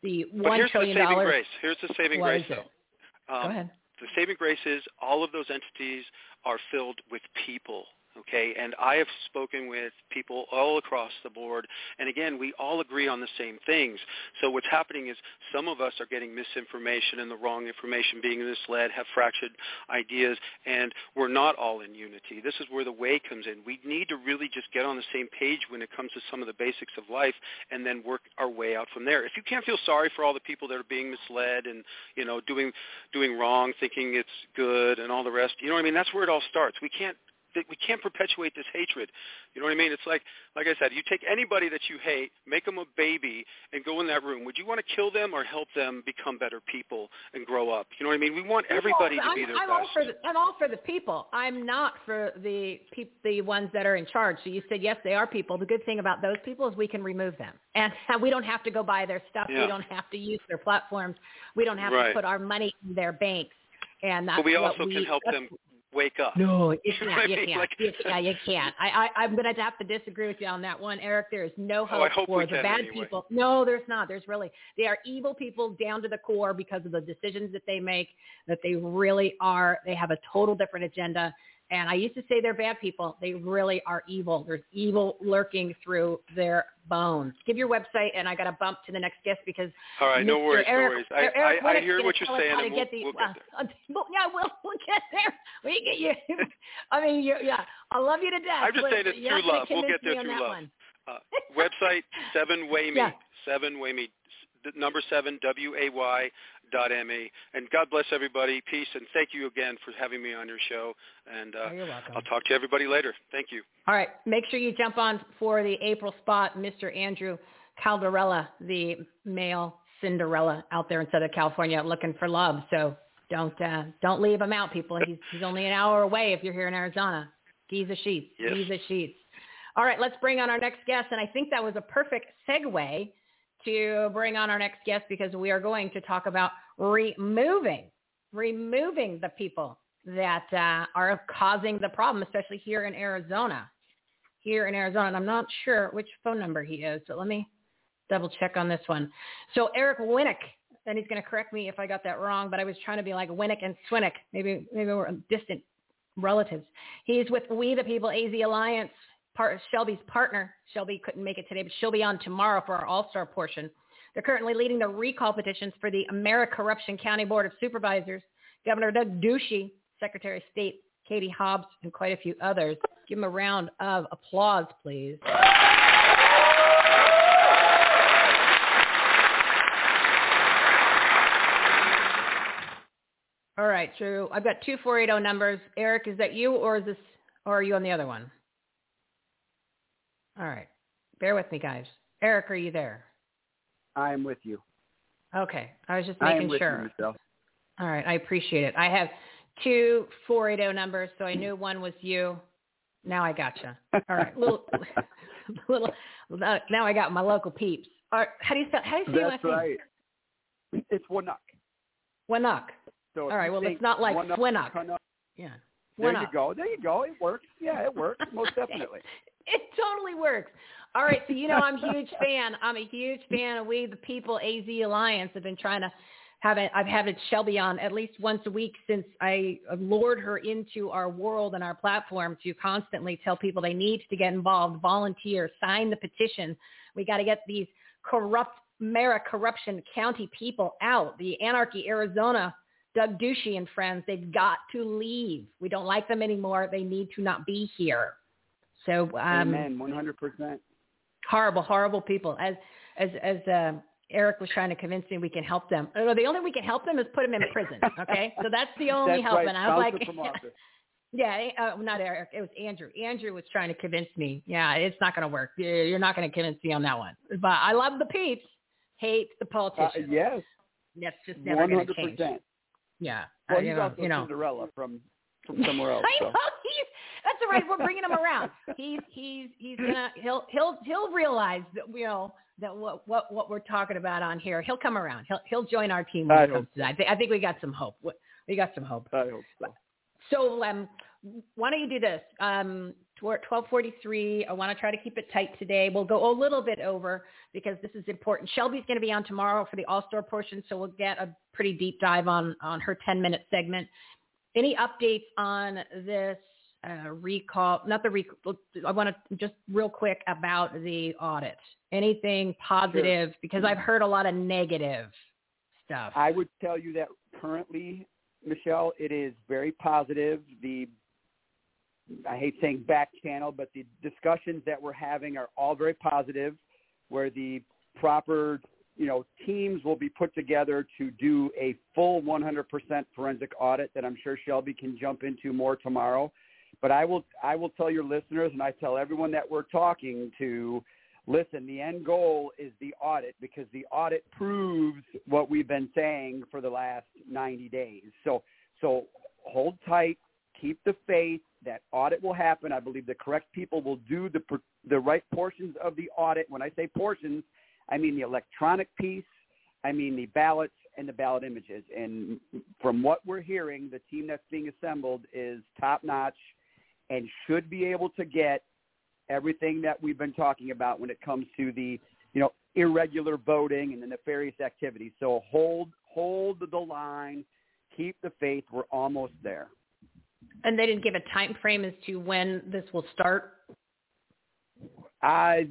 the But one here's the saving dollars. grace. Here's the saving What grace, though. Um, Go ahead. The saving grace is all of those entities are filled with people. Okay, and I have spoken with people all across the board, and again, we all agree on the same things. So what's happening is some of us are getting misinformation and the wrong information, being misled, have fractured ideas, and we're not all in unity. This is where the way comes in. We need to really just get on the same page when it comes to some of the basics of life, and then work our way out from there. If you can't feel sorry for all the people that are being misled and you know doing doing wrong, thinking it's good, and all the rest, you know what I mean? That's where it all starts. We can't that we can't perpetuate this hatred. You know what I mean? It's like, like I said, you take anybody that you hate, make them a baby, and go in that room. Would you want to kill them or help them become better people and grow up? You know what I mean? We want everybody I'm, to be their I'm best. all for the, I'm all for the people. I'm not for the peop, the ones that are in charge. So you said yes, they are people. The good thing about those people is we can remove them, and we don't have to go buy their stuff. Yeah. We don't have to use their platforms. We don't have Right. to put our money in their banks. And that's but we also we, can help them wake up. No, you You know what I can't. You mean? can't. Like- You, yeah, you can't. I, I, I'm going to have to disagree with you on that one, Eric. There is no hope Oh, hope for the bad anyway. people. No, there's not. There's really they are evil people down to the core because of the decisions that they make. That they really are. They have a total different agenda. And I used to say they're bad people. They really are evil. There's evil lurking through their bones. Give your website, and I got to bump to the next guest because All right, no worries, Eric, no worries. I, Eric I, I hear what you're saying, how to and we'll, get the, we'll get there. uh, yeah, we'll we'll get there. We get you. I mean, you, yeah, I love you to death. I'm just saying it's through love. We'll get there through love. Uh, website seven way me Yeah. seven way me s- number seven w a y dot m e and God bless everybody. Peace and thank you again for having me on your show. And uh, Oh, you're welcome. I'll talk to everybody later. Thank you. All right, make sure you jump on for the April spot, Mr. Andrew Calderella, the male Cinderella out there in Southern California looking for love. So don't uh, don't leave him out, people. He's, he's only an hour away if you're here in Arizona. Giza Sheets, Yes. Giza Sheets. All right, let's bring on our next guest, and I think that was a perfect segue to bring on our next guest because we are going to talk about removing removing the people that uh, are causing the problem, especially here in Arizona. Here in Arizona, and I'm not sure which phone number he is, so let me double check on this one. So Eric Winnick, and he's going to correct me if I got that wrong, but I was trying to be like Winnick and Swinick. Maybe maybe we're distant relatives. He's with We the People AZ Alliance, part, Shelby's partner. Shelby couldn't make it today, but she'll be on tomorrow for our All-Star portion. They're currently leading the recall petitions for the Americorruption County Board of Supervisors, Governor Doug Ducey, Secretary of State Katie Hobbs, and quite a few others. Give them a round of applause, please. All right, so I've got two 480 numbers. Eric, is that you or is this, or are you on the other one? All right, bear with me, guys. Eric, are you there? I am with you. Okay, I was just I am making with sure. you, All right, I appreciate it. I have two 480 numbers, so I knew one was you. Now I gotcha. All right, little, little. Now I got my local peeps. All right, how do you spell? How do you say That's last name? right. It's Wanuck. Winnock. So All right, well, it's not like Swinnock. Yeah. There you go. There you go. It works. Yeah, it works. Most definitely. It totally works. All right, so you know I'm a huge fan. I'm a huge fan of We the People AZ Alliance. I've been trying to have it. I've had it Shelby on at least once a week since I lured her into our world and our platform to constantly tell people they need to get involved, volunteer, sign the petition. We got to get these corrupt Mara corruption county people out. The Anarchy Arizona Doug Ducey and friends, they've got to leave. We don't like them anymore. They need to not be here. So um, Amen. One hundred percent. horrible, horrible people. As as as uh, Eric was trying to convince me we can help them. Uh, The only way we can help them is put them in prison. Okay, so that's the only That's help. right. And I was Bouncer like, yeah, uh, not Eric. It was Andrew. Andrew was trying to convince me. Yeah, it's not going to work. You're not going to convince me on that one. But I love the peeps. Hate the Uh, politicians. yes. That's just never going to change. Yeah, Well, uh, he's you know, also you know. Cinderella from from somewhere else. I so. know he's that's all right. We're bringing him around. He's he's he's gonna he'll he'll he'll realize that you know that what what what we're talking about on here. He'll come around. He'll he'll join our team when I he comes hope to that. I think I think we got some hope. We- got some hope. I hope so. So um, why don't you do this? Um, we're at 1243. I want to try to keep it tight today. We'll go a little bit over because this is important. Shelby's going to be on tomorrow for the All-Star portion, so we'll get a pretty deep dive on, on her 10-minute segment. Any updates on this uh, recall? Not the recall. I want to just real quick about the audit. Anything positive? Because I've heard a lot of negative stuff. I would tell you that currently, Michele, it is very positive. The I hate saying back channel, but the discussions that we're having are all very positive, where the proper you know teams will be put together to do a full 100% forensic audit that I'm sure Shelby can jump into more tomorrow. But I will I will tell your listeners, and I tell everyone that we're talking to, listen. The end goal is the audit because the audit proves what we've been saying for the last 90 days. So so hold tight, keep the faith. That audit will happen. I believe the correct people will do the the right portions of the audit. When I say portions, I mean the electronic piece. I mean the ballots and the ballot images. And from what we're hearing, the team that's being assembled is top notch and should be able to get everything that we've been talking about when it comes to the, you know, irregular voting and the nefarious activities. So hold hold the line, keep the faith. We're almost there. And they didn't give a time frame as to when this will start. I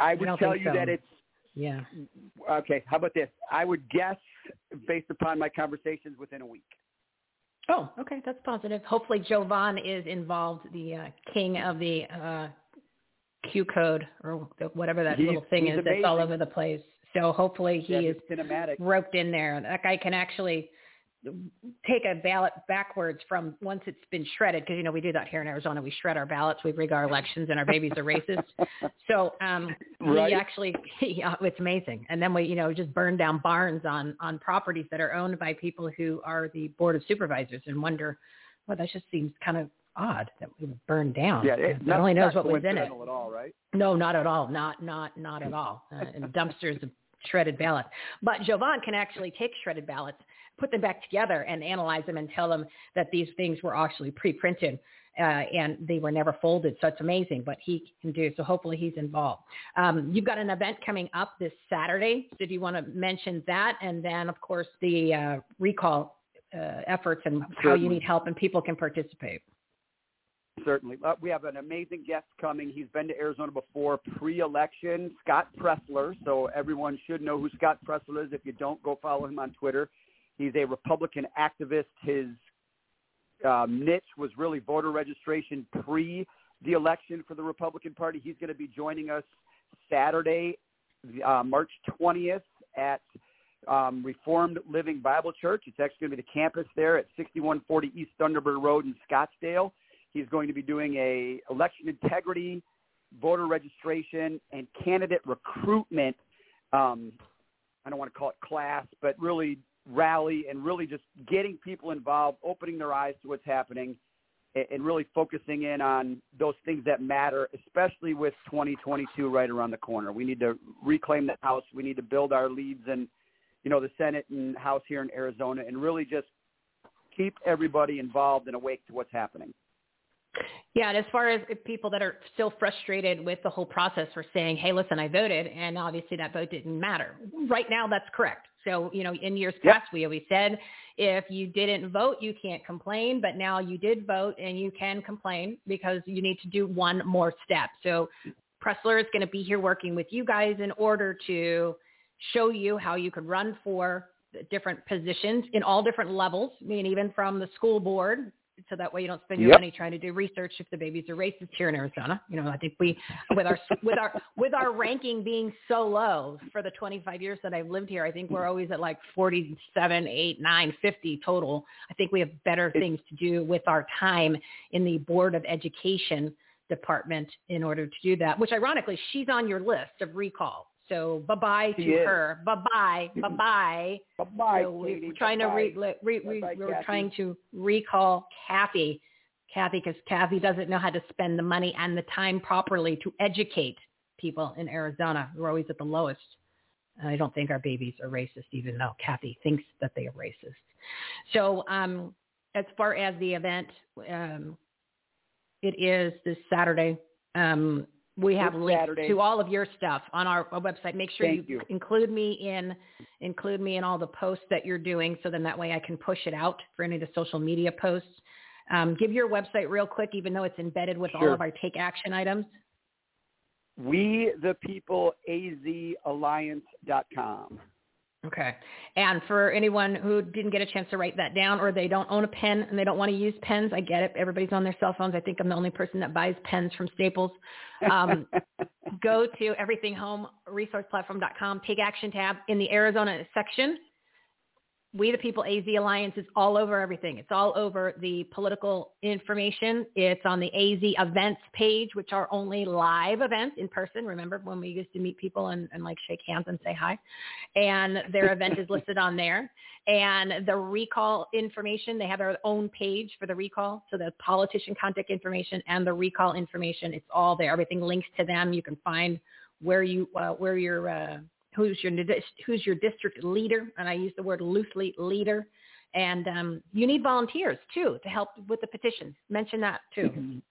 I would tell you so. that it's Yeah. okay. How about this? I would guess based upon my conversations within a week. Oh, okay, that's positive. Hopefully, Jovan is involved, the uh, king of the uh, Q code or whatever that He's- little thing is that's all over the place. So hopefully, he Yeah, is cinematic. roped in there. That guy can actually take a ballot backwards from once it's been shredded because you know we do that here in Arizona. We shred our ballots, we rig our elections, and our babies are racist. So um, Right. he actually, yeah, it's amazing. And then we, you know, just burn down barns on on properties that are owned by people who are the board of supervisors, and wonder, well, that just seems kind of odd that we would burn down. Yeah, it, God only knows what was in it. at all, right? No, not at all. Not not not at all. Uh, and dumpsters of shredded ballots. But Jovan can actually take shredded ballots, put them back together, and analyze them and tell them that these things were actually pre-printed. Uh, and they were never folded, so it's amazing what he can do. So hopefully he's involved. Um, you've got an event coming up this Saturday. So do you want to mention that? And then, of course, the uh, recall uh, efforts and how you need help and people can participate. Certainly. We have an amazing guest coming. He's been to Arizona before pre-election, Scott Presler. So everyone should know who Scott Presler is. If you don't, go follow him on Twitter. He's a Republican activist. His um, niche was really voter registration pre the election for the Republican Party. He's going to be joining us Saturday, uh, March 20th at um, Reformed Living Bible Church. It's actually going to be the campus there at 6140 East Thunderbird Road in Scottsdale. He's going to be doing a election integrity, voter registration, and candidate recruitment. Um, I don't want to call it class, but really rally and really just getting people involved, opening their eyes to what's happening, and, and really focusing in on those things that matter, especially with 2022 right around the corner. We need to reclaim the House. We need to build our leads in, you know, the Senate and House here in Arizona, and really just keep everybody involved and awake to what's happening. Yeah, and as far as people that are still frustrated with the whole process for saying, hey, listen, I voted, and obviously that vote didn't matter. Right now, that's correct. So, you know, in years Yep. past, we always said, if you didn't vote, you can't complain, but now you did vote and you can complain because you need to do one more step. So Presler is going to be here working with you guys in order to show you how you could run for different positions in all different levels, I mean, even from the school board, so that way you don't spend your Yep. money trying to do research if the babies are racist here in Arizona. You know, I think we, with our with our with our ranking being so low for the 25 years that I've lived here, I think we're always at like 47, 8, 9, 50 total. I think we have better things to do with our time in the Board of Education department in order to do that. Which ironically, she's on your list of recall. So bye bye to her. Bye bye. Bye bye. Bye-bye, So we- Katie. we're trying to re, Bye-bye. re, re, Bye-bye, we're Kathy. trying to recall Kathy, Kathy, because Kathy doesn't know how to spend the money and the time properly to educate people in Arizona. We're always at the lowest. I don't think our babies are racist, even though Kathy thinks that they are racist. So, um, as far as the event, um, it is this Saturday. Um, we have This links Saturday. to all of your stuff on our, our website. Make sure you, you. include me in include me in all the posts that you're doing, so then that way I can push it out for any of the social media posts. Um, give your website real quick, even though it's embedded with all of our take action items. We the people azalliance.com. Okay. And for anyone who didn't get a chance to write that down or they don't own a pen and they don't want to use pens, I get it. Everybody's on their cell phones. I think I'm the only person that buys pens from Staples. Um, go to everythinghomeresourceplatform.com, take action tab in the Arizona section. We the People AZ Alliance is all over everything. It's all over the political information. It's on the AZ events page, which are only live events in person. Remember when we used to meet people and, and like shake hands and say hi? And their event is listed on there. And the recall information, they have their own page for the recall. So the politician contact information and the recall information, it's all there. Everything links to them. You can find where you uh, where your uh, who's your who's your district leader, and I use the word loosely leader. And um, you need volunteers too to help with the petitions. Mention that too.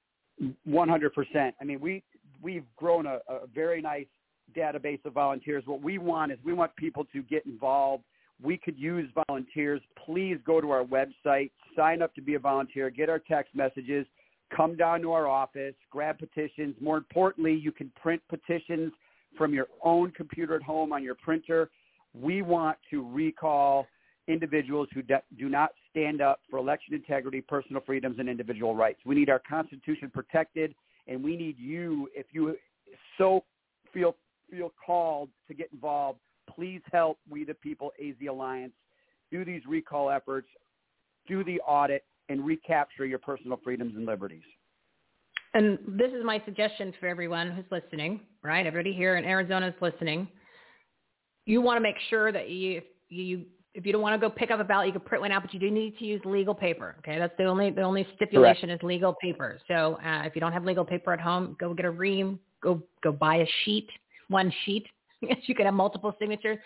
One hundred percent. I mean, we we've grown a, a very nice database of volunteers. What we want is we want people to get involved. We could use volunteers. Please go to our website, sign up to be a volunteer, get our text messages, come down to our office, grab petitions. More importantly, you can print petitions from your own computer at home on your printer. We want to recall individuals who do not stand up for election integrity, personal freedoms, and individual rights. We need our Constitution protected, and we need you, if you so feel feel called to get involved, please help We the People AZ Alliance do these recall efforts, do the audit, and recapture your personal freedoms and liberties and this is my suggestion for everyone who's listening, right? Everybody here in Arizona is listening. You want to make sure that you, you, if you don't want to go pick up a ballot, you can print one out, but you do need to use legal paper. Okay, that's the only the only stipulation Correct. is legal paper. So uh, if you don't have legal paper at home, go get a ream. Go go buy a sheet, one sheet. you can have multiple signatures.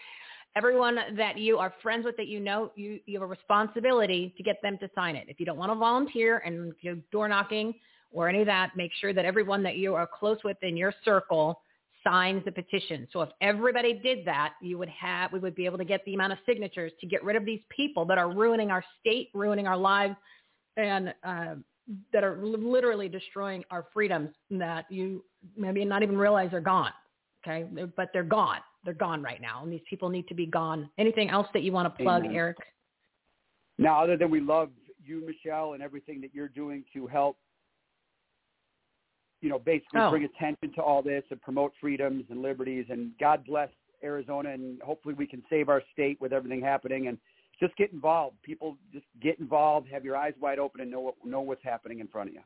Everyone that you are friends with that you know, you you have a responsibility to get them to sign it. If you don't want to volunteer and you're door knocking, or any of that, make sure that everyone that you are close with in your circle signs the petition. So if everybody did that, you would have, we would be able to get the amount of signatures to get rid of these people that are ruining our state, ruining our lives, and uh, that are literally destroying our freedoms that you maybe not even realize are gone. Okay, but they're gone. They're gone right now, and these people need to be gone. Anything else that you want to plug, Amen. Eric? Now, other than we love you, Michele, and everything that you're doing to help you know, basically oh. bring attention to all this and promote freedoms and liberties. And God bless Arizona, and hopefully we can save our state with everything happening. And just get involved. People just get involved. Have your eyes wide open and know what, know what's happening in front of you.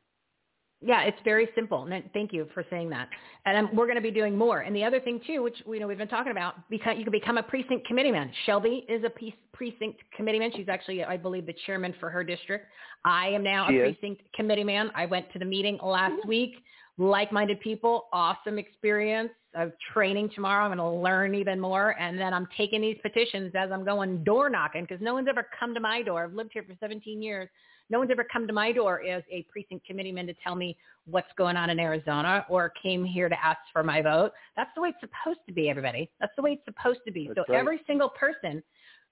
Yeah, it's very simple. And thank you for saying that. And um, we're going to be doing more. And the other thing too, which we know we've been talking about, because you can become a precinct committeeman. Shelby is a precinct committeeman. She's actually, I believe, the chairman for her district. I am now she a is. precinct committeeman. I went to the meeting last week like-minded people, awesome experience of training tomorrow. I'm going to learn even more. And then I'm taking these petitions as I'm going door knocking because no one's ever come to my door. I've lived here for 17 years. No one's ever come to my door as a precinct committeeman to tell me what's going on in Arizona or came here to ask for my vote. That's the way it's supposed to be, everybody. That's the way it's supposed to be. That's so right. every single person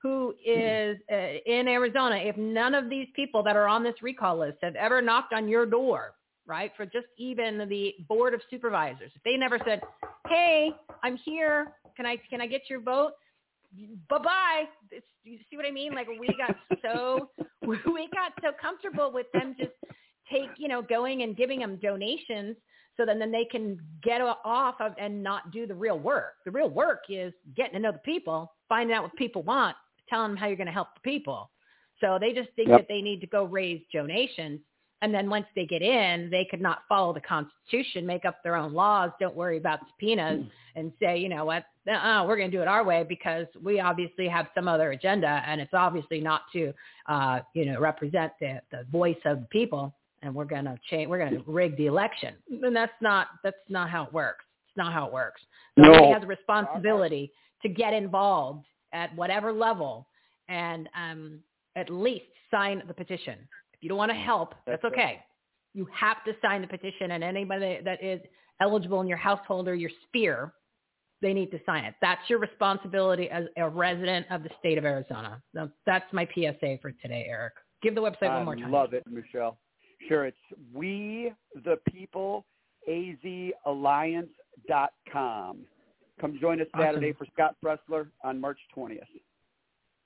who is uh, in Arizona, if none of these people that are on this recall list have ever knocked on your door, right? For just even the board of supervisors. If they never said, "Hey, I'm here. Can I can I get your vote?" Bye bye. You see what I mean? Like we got so we got so comfortable with them just take you know going and giving them donations so then then they can get off of and not do the real work. The real work is getting to know the people, finding out what people want, telling them how you're going to help the people. So they just think Yep. that they need to go raise donations and then once they get in, they could not follow the Constitution, make up their own laws, don't worry about subpoenas, and say, you know what, uh, we're going to do it our way because we obviously have some other agenda, and it's obviously not to, uh, you know, represent the, the voice of the people, and we're going to change, we're going to rig the election. And that's not that's not how it works. It's not how it works. No. Has a responsibility to get involved at whatever level, and um, at least sign the petition you don't want to help, that's, That's okay. You have to sign the petition, and anybody that is eligible in your household or your sphere, they need to sign it. That's your responsibility as a resident of the state of Arizona. So that's my PSA for today, Eric. Give the website I one more time. I love it, Michele. Sure, it's we the people azalliance.com. Come join us Awesome. Saturday for Scott Presler on March 20th.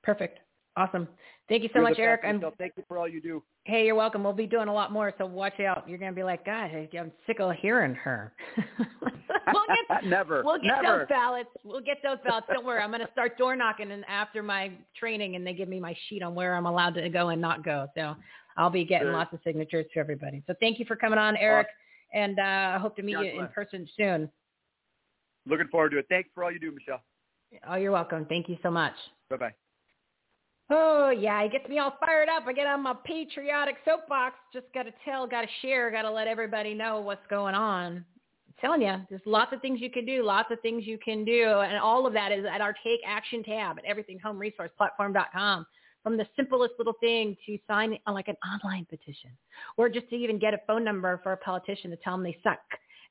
Perfect. Awesome. Thank you so You're much, Eric. And Thank you for all you do. hey, you're welcome. We'll be doing a lot more, so watch out. You're going to be like, God, I'm sick of hearing her. we'll get never. We'll get never. those ballots. We'll get those ballots. Don't worry. I'm going to start door knocking and after my training, and they give me my sheet on where I'm allowed to go and not go. So I'll be getting Good. lots of signatures for everybody. So thank you for coming on, Eric, and uh, I hope to meet God you in person soon. Looking forward to it. Thanks for all you do, Michele. Oh, you're welcome. Thank you so much. Bye bye. Oh yeah, it gets me all fired up. I get on my patriotic soapbox. Just got to tell, got to share, got to let everybody know what's going on. I'm telling you, there's lots of things you can do, lots of things you can do, and all of that is at our Take Action tab at everythinghomeresourceplatform.com. From the simplest little thing to sign on like an online petition, or just to even get a phone number for a politician to tell them they suck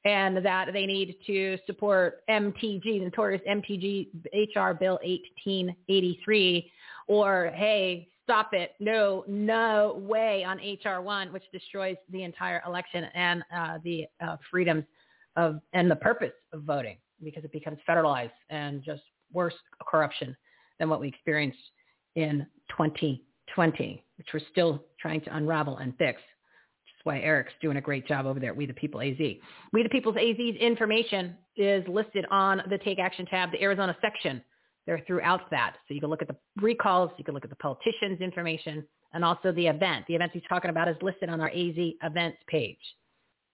and that they need to support MTG, notorious MTG HR Bill 1883, or hey, stop it, no, no way on HR one, which destroys the entire election and uh, the uh, freedoms of and the purpose of voting because it becomes federalized and just worse corruption than what we experienced in 2020, which we're still trying to unravel and fix. Is why Eric's doing a great job over there at We the People AZ. We the People's AZ's information is listed on the Take Action tab, the Arizona section. They're throughout that. So you can look at the recalls, you can look at the politicians' information, and also the event. The event he's talking about is listed on our AZ events page.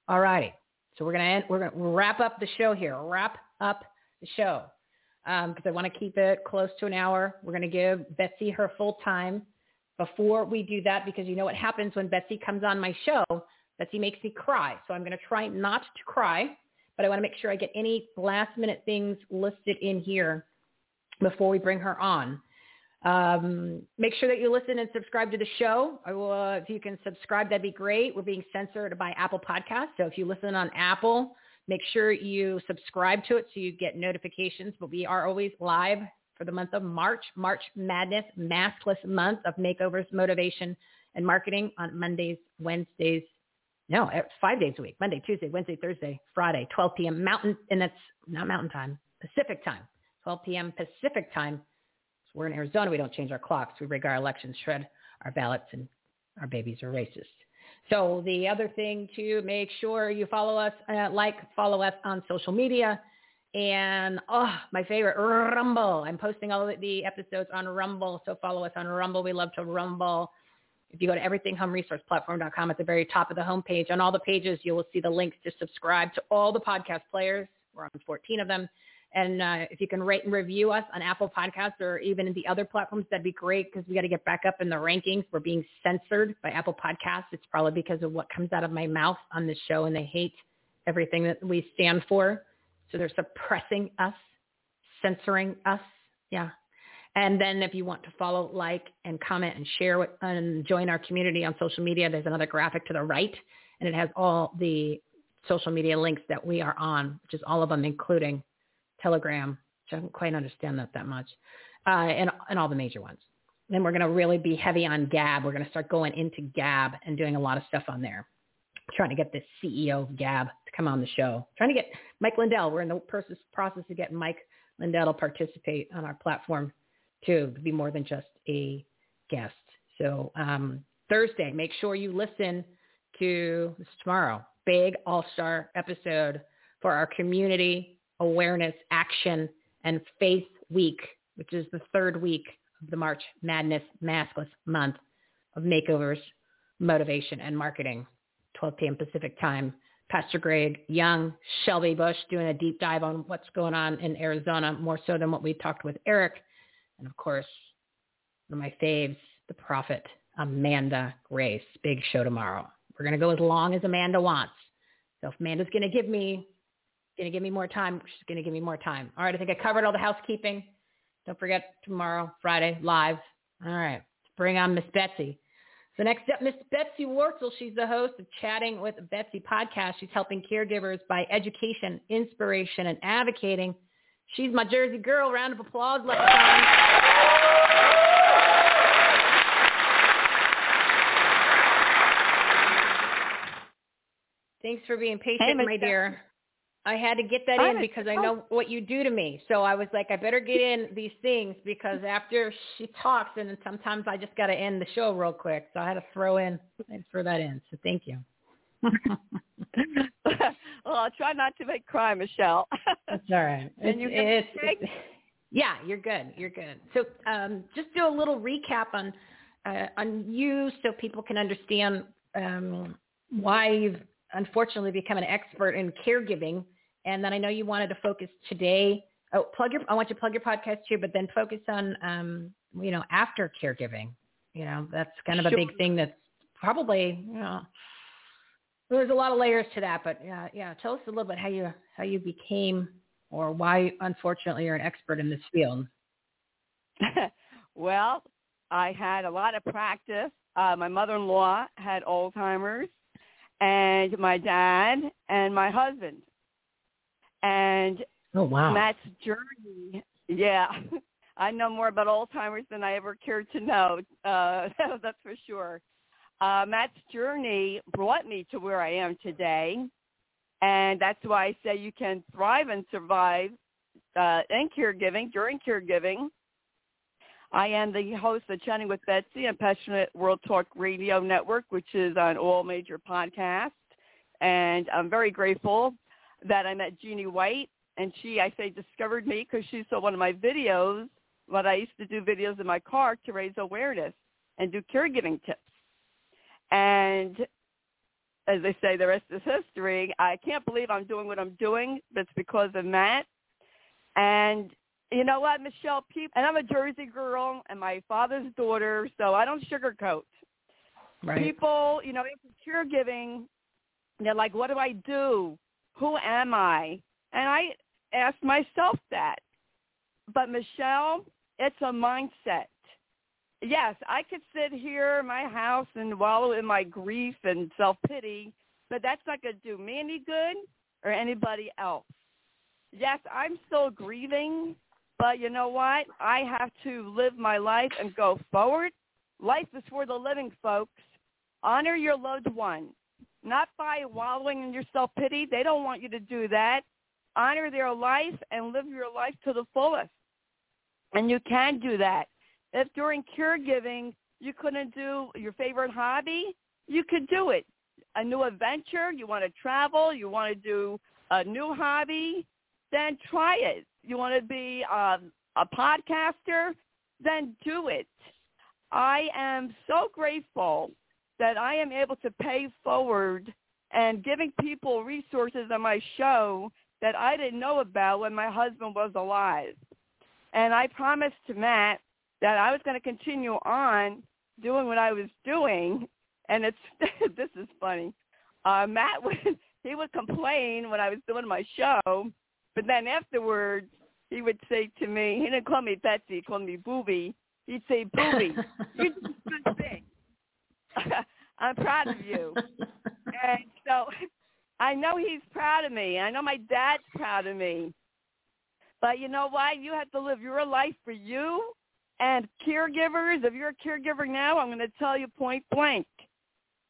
All righty. So we're gonna end, we're gonna wrap up the show here. Wrap up the show um, because I want to keep it close to an hour. We're gonna give Betsy her full time. Before we do that, because you know what happens when Betsy comes on my show, Betsy makes me cry. So I'm gonna try not to cry, but I want to make sure I get any last minute things listed in here before we bring her on. Um, make sure that you listen and subscribe to the show. Will, uh, if you can subscribe, that'd be great. We're being censored by Apple Podcasts. So if you listen on Apple, make sure you subscribe to it so you get notifications. But we are always live for the month of March, March Madness, maskless month of makeovers, motivation, and marketing on Mondays, Wednesdays. No, it's five days a week, Monday, Tuesday, Wednesday, Thursday, Friday, 12 p.m. Mountain, and that's not Mountain Time, Pacific Time, 12 p.m. Pacific Time. So we're in Arizona. We don't change our clocks. We rig our elections, shred our ballots, and our babies are racist. So the other thing to make sure you follow us, uh, like, follow us on social media. And oh, my favorite, Rumble. I'm posting all of the episodes on Rumble. So follow us on Rumble. We love to Rumble. If you go to everythinghomeresourceplatform.com at the very top of the homepage, on all the pages, you will see the links to subscribe to all the podcast players. We're on 14 of them. And uh, if you can rate and review us on Apple Podcasts or even in the other platforms, that'd be great because we got to get back up in the rankings. We're being censored by Apple Podcasts. It's probably because of what comes out of my mouth on this show, and they hate everything that we stand for. So they're suppressing us, censoring us. Yeah. And then if you want to follow, like, and comment and share with, and join our community on social media, there's another graphic to the right, and it has all the social media links that we are on, which is all of them, including Telegram, which I don't quite understand that that much, uh, and, and all the major ones. Then we're going to really be heavy on Gab. We're going to start going into Gab and doing a lot of stuff on there. Trying to get the CEO of Gab to come on the show. Trying to get Mike Lindell. We're in the process, process of getting Mike Lindell to participate on our platform too, to be more than just a guest. So um, Thursday, make sure you listen to this tomorrow, big all-star episode for our community awareness action and faith week, which is the third week of the March Madness Maskless month of makeovers, motivation, and marketing, 12 p.m. Pacific time. Pastor Greg Young, Shelby Busch doing a deep dive on what's going on in Arizona, more so than what we talked with Eric. And of course, one of my faves, the prophet Amanda Grace. Big show tomorrow. We're going to go as long as Amanda wants. So if Amanda's going to give me going to give me more time, she's going to give me more time. All right, I think I covered all the housekeeping. Don't forget tomorrow, Friday, live. All right, bring on Miss Betsy. So next up, Miss Betsy Wurzel. She's the host of Chatting with Betsy podcast. She's helping caregivers by education, inspiration, and advocating. She's my Jersey girl. Round of applause, Leprechaun. Thanks for being patient, Hey, my dear. I had to get that I in because I know. know what you do to me. So I was like, I better get in these things because after she talks, and sometimes I just got to end the show real quick. So I had to throw in, I had to throw that in. So thank you. well, I'll try not to make cry, Michele. That's all right. Can you It's- hear me it's- okay? it's- yeah, you're good. You're good. So um, just do a little recap on uh, on you so people can understand um, why you've unfortunately become an expert in caregiving. And then I know you wanted to focus today. Oh, plug your. I want you to plug your podcast too, but then focus on um, you know after caregiving. You know that's kind of a big thing. That's probably you know there's a lot of layers to that, but yeah, yeah. Tell us a little bit how you how you became or why, unfortunately, you're an expert in this field. well, I had a lot of practice. Uh, my mother-in-law had Alzheimer's, and my dad and my husband. And Oh wow! Matt's journey, yeah, I know more about Alzheimer's than I ever cared to know. Uh, that's for sure. Uh, Matt's journey brought me to where I am today, and that's why I say you can thrive and survive uh, in caregiving during caregiving. I am the host of Chatting with Betsy and Passionate World Talk Radio Network, which is on all major podcasts. And I'm very grateful that I met Jeannie White, and she, I say, discovered me because she saw one of my videos. What I used to do videos in my car to raise awareness and do caregiving tips. And as they say, the rest is history. I can't believe I'm doing what I'm doing, but it's because of Matt. And you know what, Michele? People, and I'm a Jersey girl and my father's daughter, so I don't sugarcoat. Right. People, you know, after caregiving, they're like, "What do I do? Who am I?" And I asked myself that. But Michele, it's a mindset. Yes, I could sit here in my house and wallow in my grief and self-pity, but that's not going to do me any good or anybody else. Yes, I'm still grieving, but you know what? I have to live my life and go forward. Life is for the living, folks. Honor your loved one, not by wallowing in your self-pity. They don't want you to do that. Honor their life and live your life to the fullest. And you can do that. If during caregiving you couldn't do your favorite hobby, you could do it. A new adventure, you want to travel, you want to do a new hobby, then try it. You want to be um, a podcaster, then do it. I am so grateful that I am able to pay forward and giving people resources on my show that I didn't know about when my husband was alive. And I promised to Matt that I was going to continue on doing what I was doing. And it's this is funny. Uh, Matt would he would complain when I was doing my show, but then afterwards he would say to me, he didn't call me Betsy, he called me Booby. He'd say, Booby, you did a good thing. I'm proud of you. and so I know he's proud of me. I know my dad's proud of me. But you know what? You have to live your life for you. And caregivers, if you're a caregiver now, I'm going to tell you point blank.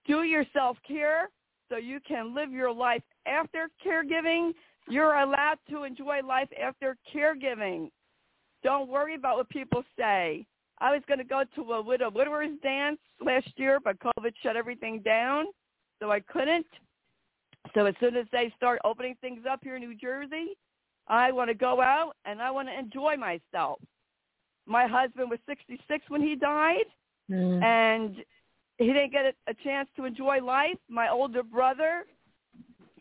Do your self-care so you can live your life after caregiving. You're allowed to enjoy life after caregiving. Don't worry about what people say. I was going to go to a widow widower's dance last year, but COVID shut everything down, so I couldn't. So as soon as they start opening things up here in New Jersey, I want to go out and I want to enjoy myself. My husband was 66 when he died, Mm. and he didn't get a, a chance to enjoy life. My older brother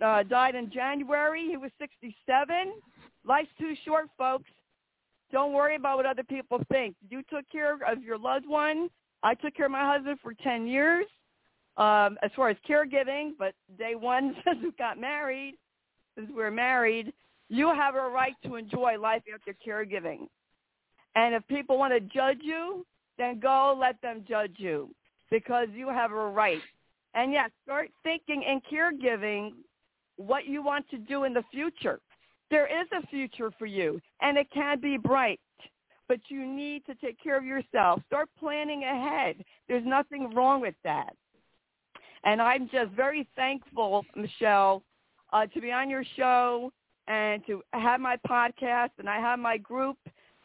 uh, died in January. He was 67. Life's too short, folks. Don't worry about what other people think. You took care of your loved one. I took care of my husband for 10 years um, as far as caregiving, but day one, since we got married, since we're married, you have a right to enjoy life after caregiving. And if people want to judge you, then go let them judge you because you have a right. And yes, start thinking in caregiving what you want to do in the future. There is a future for you, and it can be bright, but you need to take care of yourself. Start planning ahead. There's nothing wrong with that. And I'm just very thankful, Michele, uh, to be on your show and to have my podcast and I have my group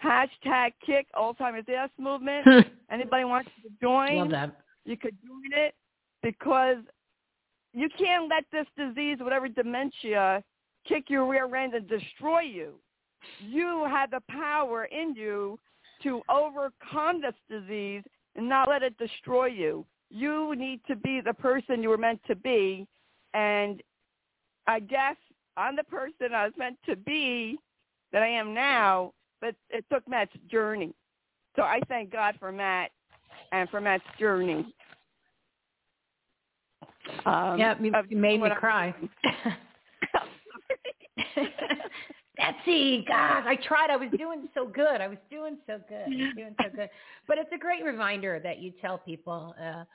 hashtag kick Alzheimer's ass movement. Anybody wants to join? Love that. You could join it because you can't let this disease, whatever dementia, kick your rear end and destroy you. You have the power in you to overcome this disease and not let it destroy you. You need to be the person you were meant to be. And I guess I'm the person I was meant to be that I am now, but it took Matt's journey. So I thank God for Matt and for Matt's journey. Um, yeah, you, you made me what I'm cry. Betsy, God, I tried. I was doing so good. I was doing so good. I was doing so good. But it's a great reminder that you tell people uh,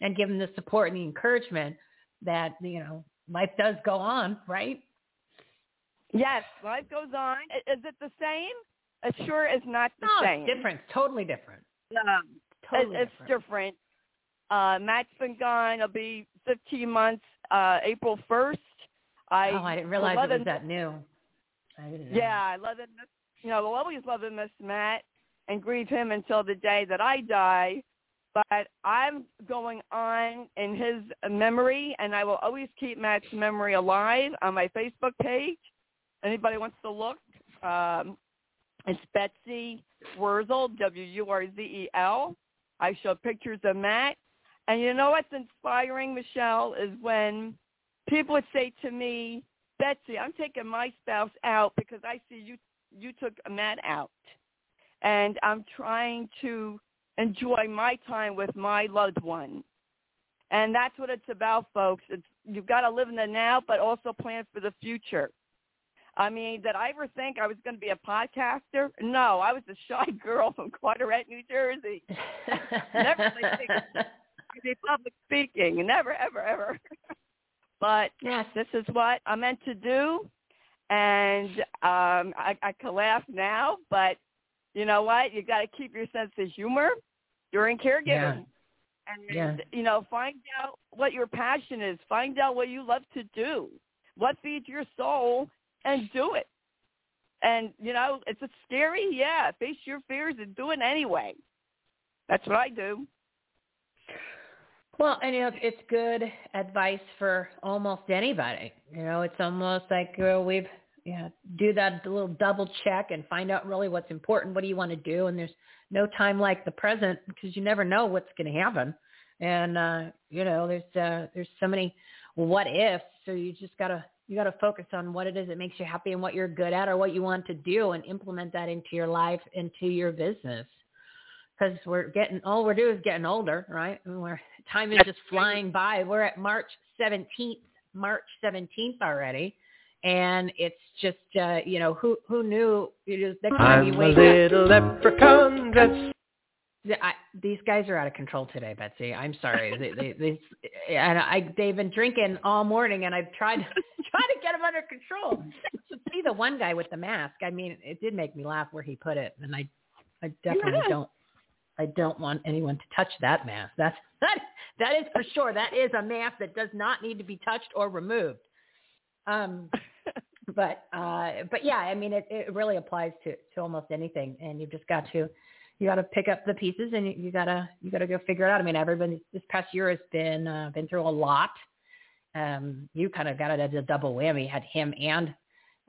and give them the support and the encouragement that you know life does go on, right? Yes, life goes on. Is it the same? It sure is not the No, same. it's different. Totally different. Um, Totally it, it's different. different. Uh, Matt's been gone. It'll be 15 months, uh, April 1st. I, oh, I didn't realize love it was that new. I. Yeah, I love and miss. You know, I'll always love and miss Matt and grieve him until the day that I die. But I'm going on in his memory, and I will always keep Matt's memory alive on my Facebook page. Anybody wants to look, um, it's Betsy Wurzel, W-U-R-Z-E-L. I show pictures of Matt. And you know what's inspiring, Michele, is when people would say to me, Betsy, I'm taking my spouse out because I see you you took Matt out. And I'm trying to enjoy my time with my loved one. And that's what it's about, folks. It's you've got to live in the now but also plan for the future. I mean, did I ever think I was going to be a podcaster? No, I was a shy girl from Carteret, New Jersey. Never really think be public speaking. Never, ever, ever. but yes, this is what I'm meant to do. And um, I, I can laugh now, but you know what? You got to keep your sense of humor during caregiving. Yeah. And Yeah. you know, find out what your passion is. Find out what you love to do. What feeds your soul, and do it. And you know, it's a scary, yeah. Face your fears and do it anyway. That's what I do. Well, and you know, it's good advice for almost anybody. You know, it's almost like uh, we've yeah do that little double check and find out really what's important. What do you want to do? And there's no time like the present because you never know what's going to happen. And uh, you know, there's uh, there's so many what ifs. So you just gotta you gotta focus on what it is that makes you happy and what you're good at or what you want to do and implement that into your life, into your business because we're getting all we're doing is getting older, right? And we're time is just flying by. We're at March 17th, March 17th already, and it's just uh, you know who who knew you just next time I'm you a wake little leprechaun dressed Yeah, I, these guys are out of control today, Betsy. I'm sorry. they, they, they, and I, they've been drinking all morning, and I've tried tried to get them under control. So see the one guy with the mask. I mean, it did make me laugh where he put it, and I, I definitely Yeah. don't. I don't want anyone to touch that mask. That's that that is for sure. That is a mask that does not need to be touched or removed. Um, but uh, but yeah, I mean, it, it really applies to to almost anything, and you've just got to you got to pick up the pieces and you, you gotta you gotta go figure it out. I mean, everybody this past year has been uh, been through a lot. Um, you kind of got it as a double whammy. You had him and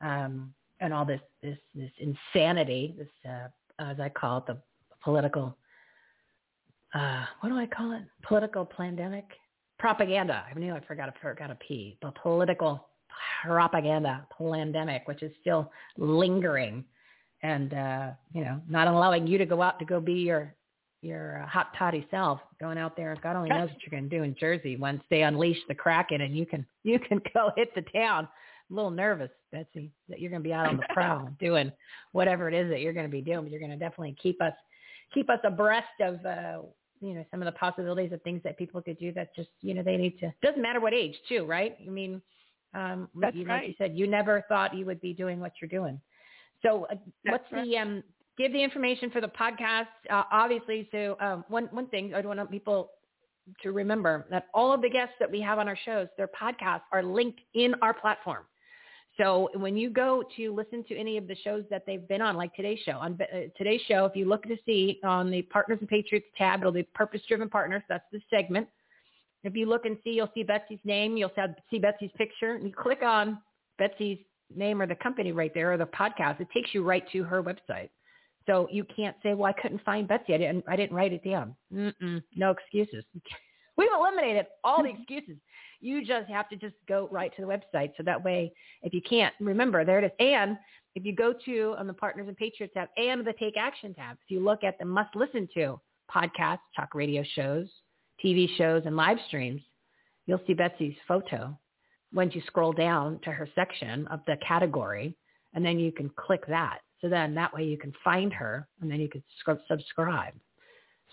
um, and all this this this insanity, this uh, as I call it, the political. Uh, what do I call it? Political pandemic propaganda. I knew I forgot I forgot a P. But political propaganda pandemic, which is still lingering and uh, you know, not allowing you to go out to go be your your uh, hot toddy self, going out there. God only knows what you're going to do in Jersey once they unleash the Kraken and you can you can go hit the town. I'm a little nervous, Betsy, that you're going to be out on the prowl doing whatever it is that you're going to be doing. But you're going to definitely keep us keep us abreast of uh, you know some of the possibilities of things that people could do that just you know they need to. Doesn't matter what age, too, right? I mean, um, That's you, like you said, you never thought you would be doing what you're doing. So uh, what's the um give the information for the podcast uh, obviously so um one one thing I want people to remember that all of the guests that we have on our shows their podcasts are linked in our platform. So when you go to listen to any of the shows that they've been on, like today's show, on uh, today's show, if you look to see on the Partners and Patriots tab, it'll be Purpose Driven Partners. That's the segment. If you look and see, you'll see Betsy's name. You'll see Betsy's picture. And you click on Betsy's name or the company right there or the podcast. It takes you right to her website. So you can't say, well, I couldn't find Betsy. I didn't, I didn't write it down. Mm-mm, no excuses. We've eliminated all the mm-hmm. excuses. You just have to just go right to the website. So that way, if you can't, remember, there it is. And if you go to on the Partners and Patriots tab and the Take Action tab, if you look at the must listen to podcasts, talk radio shows, TV shows, and live streams, you'll see Betsy's photo once you scroll down to her section of the category, and then you can click that. So then that way you can find her, and then you can subscribe.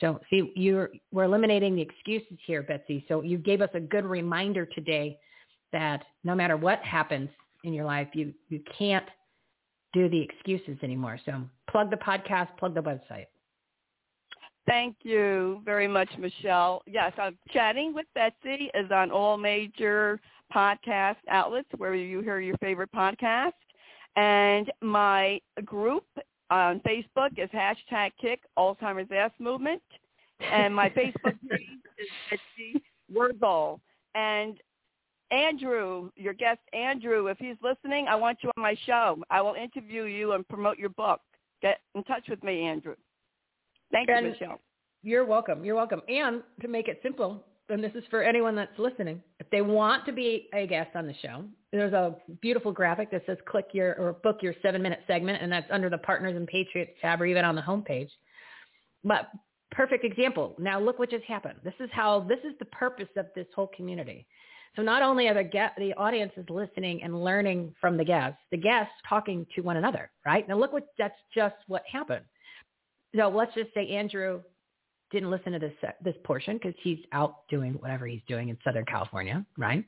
So see, you're we're eliminating the excuses here, Betsy. So you gave us a good reminder today that no matter what happens in your life, you you can't do the excuses anymore. So plug the podcast, plug the website. Thank you very much, Michele. Yes, I'm chatting with Betsy is on all major podcast outlets where you hear your favorite podcast. And my group on Facebook is hashtag Kick Alzheimer's Ass Movement. And my Facebook page is Betsy Wurzel. And Andrew, your guest Andrew, if he's listening, I want you on my show. I will interview you and promote your book. Get in touch with me, Andrew. Thank and you, Michele. You're welcome. You're welcome. And to make it simple, and this is for anyone that's listening, if they want to be a guest on the show, there's a beautiful graphic that says click your or book your seven minute segment, and that's under the Partners and Patriots tab or even on the homepage. But perfect example. Now look what just happened. This is how this is the purpose of this whole community. So not only are the get, the audiences listening and learning from the guests, the guests talking to one another, right? Now look what that's just what happened. So let's just say Andrew didn't listen to this this portion because he's out doing whatever he's doing in Southern California, right?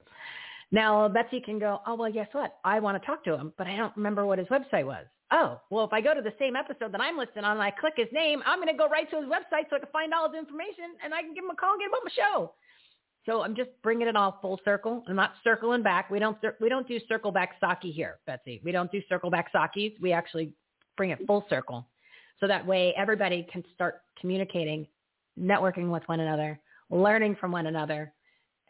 Now Betsy can go, oh well, guess what? I want to talk to him, but I don't remember what his website was. Oh, well, if I go to the same episode that I'm listed on and I click his name, I'm going to go right to his website so I can find all his information and I can give him a call and get him on the show. So I'm just bringing it all full circle. I'm not circling back. We don't we don't do circle back Psaki here, Betsy. We don't do circle back Psakis. We actually bring it full circle. So that way everybody can start communicating networking with one another, learning from one another,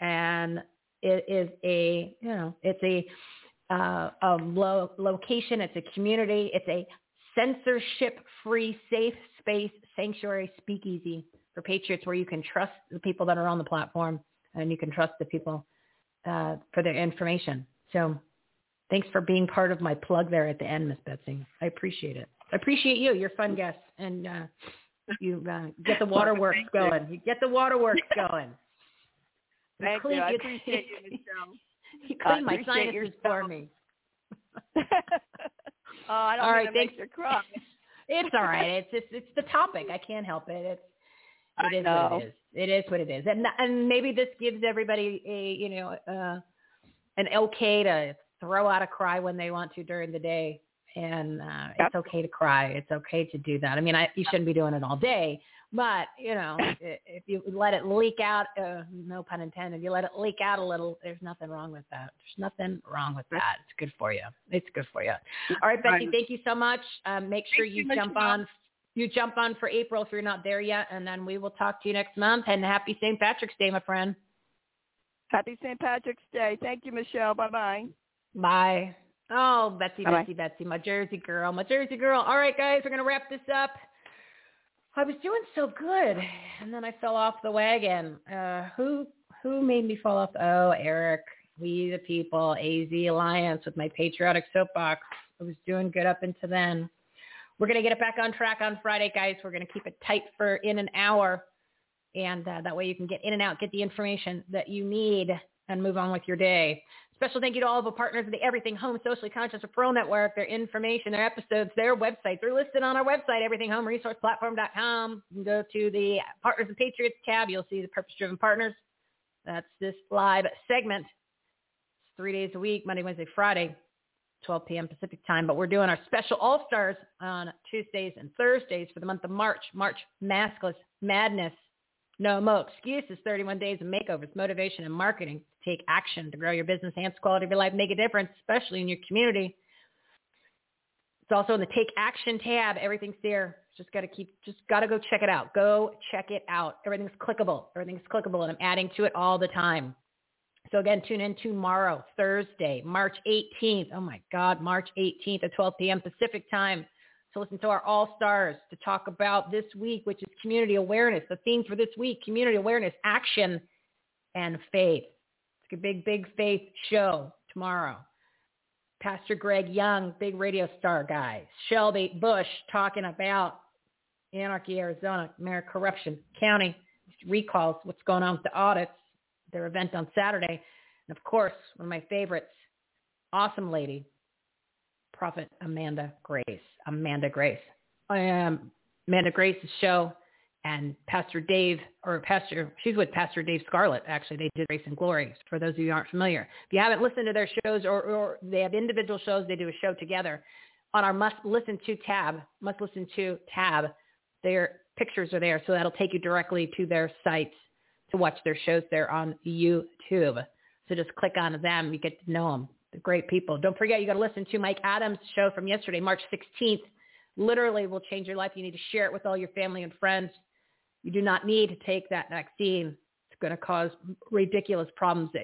and it is a you know it's a uh, a lo- location, it's a community, it's a censorship-free, safe space, sanctuary, speakeasy for patriots where you can trust the people that are on the platform and you can trust the people uh, for their information. So thanks for being part of my plug there at the end, Miss Betsy. I appreciate it. I appreciate you. You're a fun guest. And uh, you uh, get the waterworks going. You get the waterworks going. Thank you. I appreciate you, Michele. You I my sinuses for me. oh, I don't All right, make thanks. you cry. It's all right. It's just it's the topic. I can't help it. It's it is what it is. It is what it is. And and maybe this gives everybody a you know uh, an okay to throw out a cry when they want to during the day. And uh, it's okay to cry. It's okay to do that. I mean, I, you shouldn't be doing it all day, but you know, if you let it leak out, uh, no pun intended, you let it leak out a little. There's nothing wrong with that. There's nothing wrong with that. It's good for you. It's good for you. All right, Betsy, thank you so much. Um, make sure you you, jump on. You jump on for April if you're not there yet, and then we will talk to you next month. And happy St. Patrick's Day, my friend. Happy St. Patrick's Day. Thank you, Michele. Bye-bye. Bye. Oh, Betsy, Bye-bye. Betsy, Betsy, my Jersey girl, my Jersey girl. All right, guys, we're gonna wrap this up. I was doing so good, and then I fell off the wagon. Uh, who who made me fall off? Oh, Eric. We the people, AZ Alliance with my patriotic soapbox. I was doing good up until then. We're gonna get it back on track on Friday, guys. We're gonna keep it tight for in an hour, and uh, that way you can get in and out, get the information that you need, and move on with your day. Special thank you to all of our partners of the Everything Home Socially Conscious Referral Network. Their information, their episodes, their websites are listed on our website, everythinghomeresourceplatform.com. You can go to the Partners and Patriots tab. You'll see the Purpose Driven Partners. That's this live segment. It's three days a week, Monday, Wednesday, Friday, 12 p.m. Pacific time. But we're doing our special All-Stars on Tuesdays and Thursdays for the month of March, March Maskless Madness. No more excuses. 31 days of makeovers, motivation, and marketing. To take action to grow your business, enhance quality of your life, make a difference, especially in your community. It's also in the Take Action tab. Everything's there. Just got to keep, just got to go check it out. Go check it out. Everything's clickable. Everything's clickable, and I'm adding to it all the time. So again, tune in tomorrow, Thursday, March 18th. Oh my God, March 18th at 12 p.m. Pacific time to listen to our all-stars to talk about this week, which is community awareness. The theme for this week, community awareness, action, and faith. It's a big, big faith show tomorrow. Pastor Greg Young, big radio star guy. Shelby Busch talking about Anarchy, Arizona, Mayor Corruption County recalls, what's going on with the audits, their event on Saturday. And of course, one of my favorites, awesome lady, Prophet Amanda Grace. Amanda Grace. I am Amanda Grace's show and Pastor Dave, or Pastor, she's with Pastor Dave Scarlett, actually. They did Grace and Glory, for those of you who aren't familiar. If you haven't listened to their shows or, or they have individual shows, they do a show together. On our must listen to tab, must listen to tab, their pictures are there, so that'll take you directly to their sites to watch their shows there on YouTube. So just click on them. You get to know them. They're great people. Don't forget, you got to listen to Mike Adams' show from yesterday, March 16th. Literally will change your life. You need to share it with all your family and friends. You do not need to take that vaccine. It's going to cause ridiculous problems. Uh,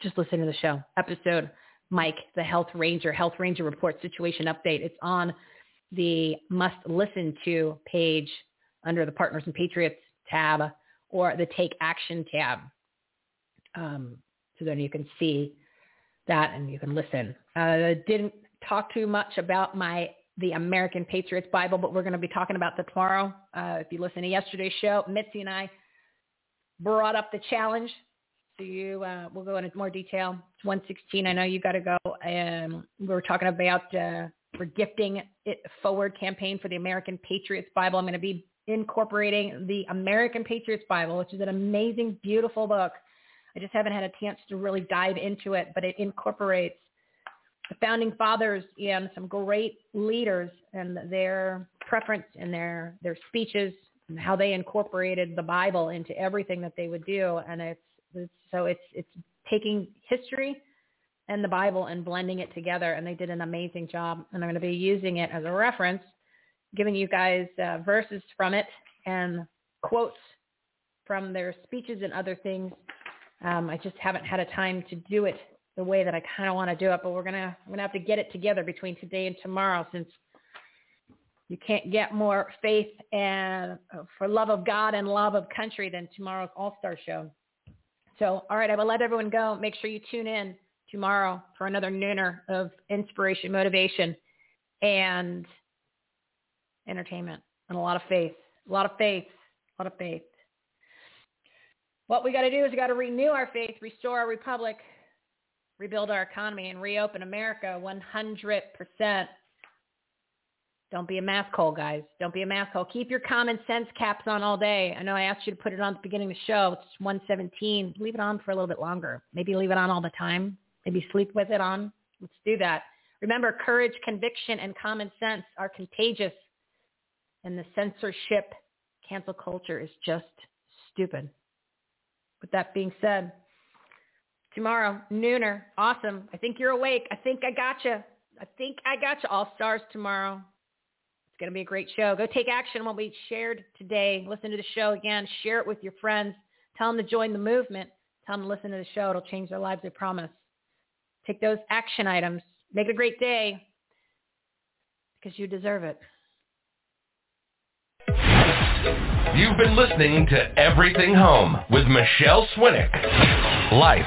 just listen to the show episode. Mike, the Health Ranger, Health Ranger Report Situation Update. It's on the must listen to page under the Partners and Patriots tab or the Take Action tab. Um, so then you can see that and you can listen. Uh, didn't talk too much about my the American Patriots Bible, but we're going to be talking about that tomorrow. Uh, if you listen to yesterday's show, Mitzi and I brought up the challenge. So you, uh, we'll go into more detail. It's 116. I know you got to go. Um, we were talking about uh, for gifting it forward campaign for the American Patriots Bible. I'm going to be incorporating the American Patriots Bible, which is an amazing, beautiful book. I just haven't had a chance to really dive into it, but it incorporates founding fathers and some great leaders and their preference and their their speeches and how they incorporated the Bible into everything that they would do. And it's, it's so it's it's taking history and the Bible and blending it together. And they did an amazing job. And I'm going to be using it as a reference, giving you guys uh, verses from it and quotes from their speeches and other things. Um, I just haven't had a time to do it the way that I kind of want to do it, but we're gonna I'm gonna have to get it together between today and tomorrow since you can't get more faith and uh, for love of God and love of country than tomorrow's All Star show. So, all right, I will let everyone go. Make sure you tune in tomorrow for another nooner of inspiration, motivation, and entertainment, and a lot of faith. A lot of faith. A lot of faith. What we got to do is we got to renew our faith, restore our republic, rebuild our economy, and reopen America 100%. Don't be a mask hole, guys. Don't be a mask hole. Keep your common sense caps on all day. I know I asked you to put it on at the beginning of the show. It's 117. Leave it on for a little bit longer. Maybe leave it on all the time. Maybe sleep with it on. Let's do that. Remember, courage, conviction, and common sense are contagious. And the censorship cancel culture is just stupid. With that being said, tomorrow, nooner, awesome. I think you're awake. I think I got you. I think I got you. All stars tomorrow. It's going to be a great show. Go take action on what we shared today. Listen to the show again. Share it with your friends. Tell them to join the movement. Tell them to listen to the show. It'll change their lives, I promise. Take those action items. Make it a great day because you deserve it. You've been listening to Everything Home with Michele Swinick. Life,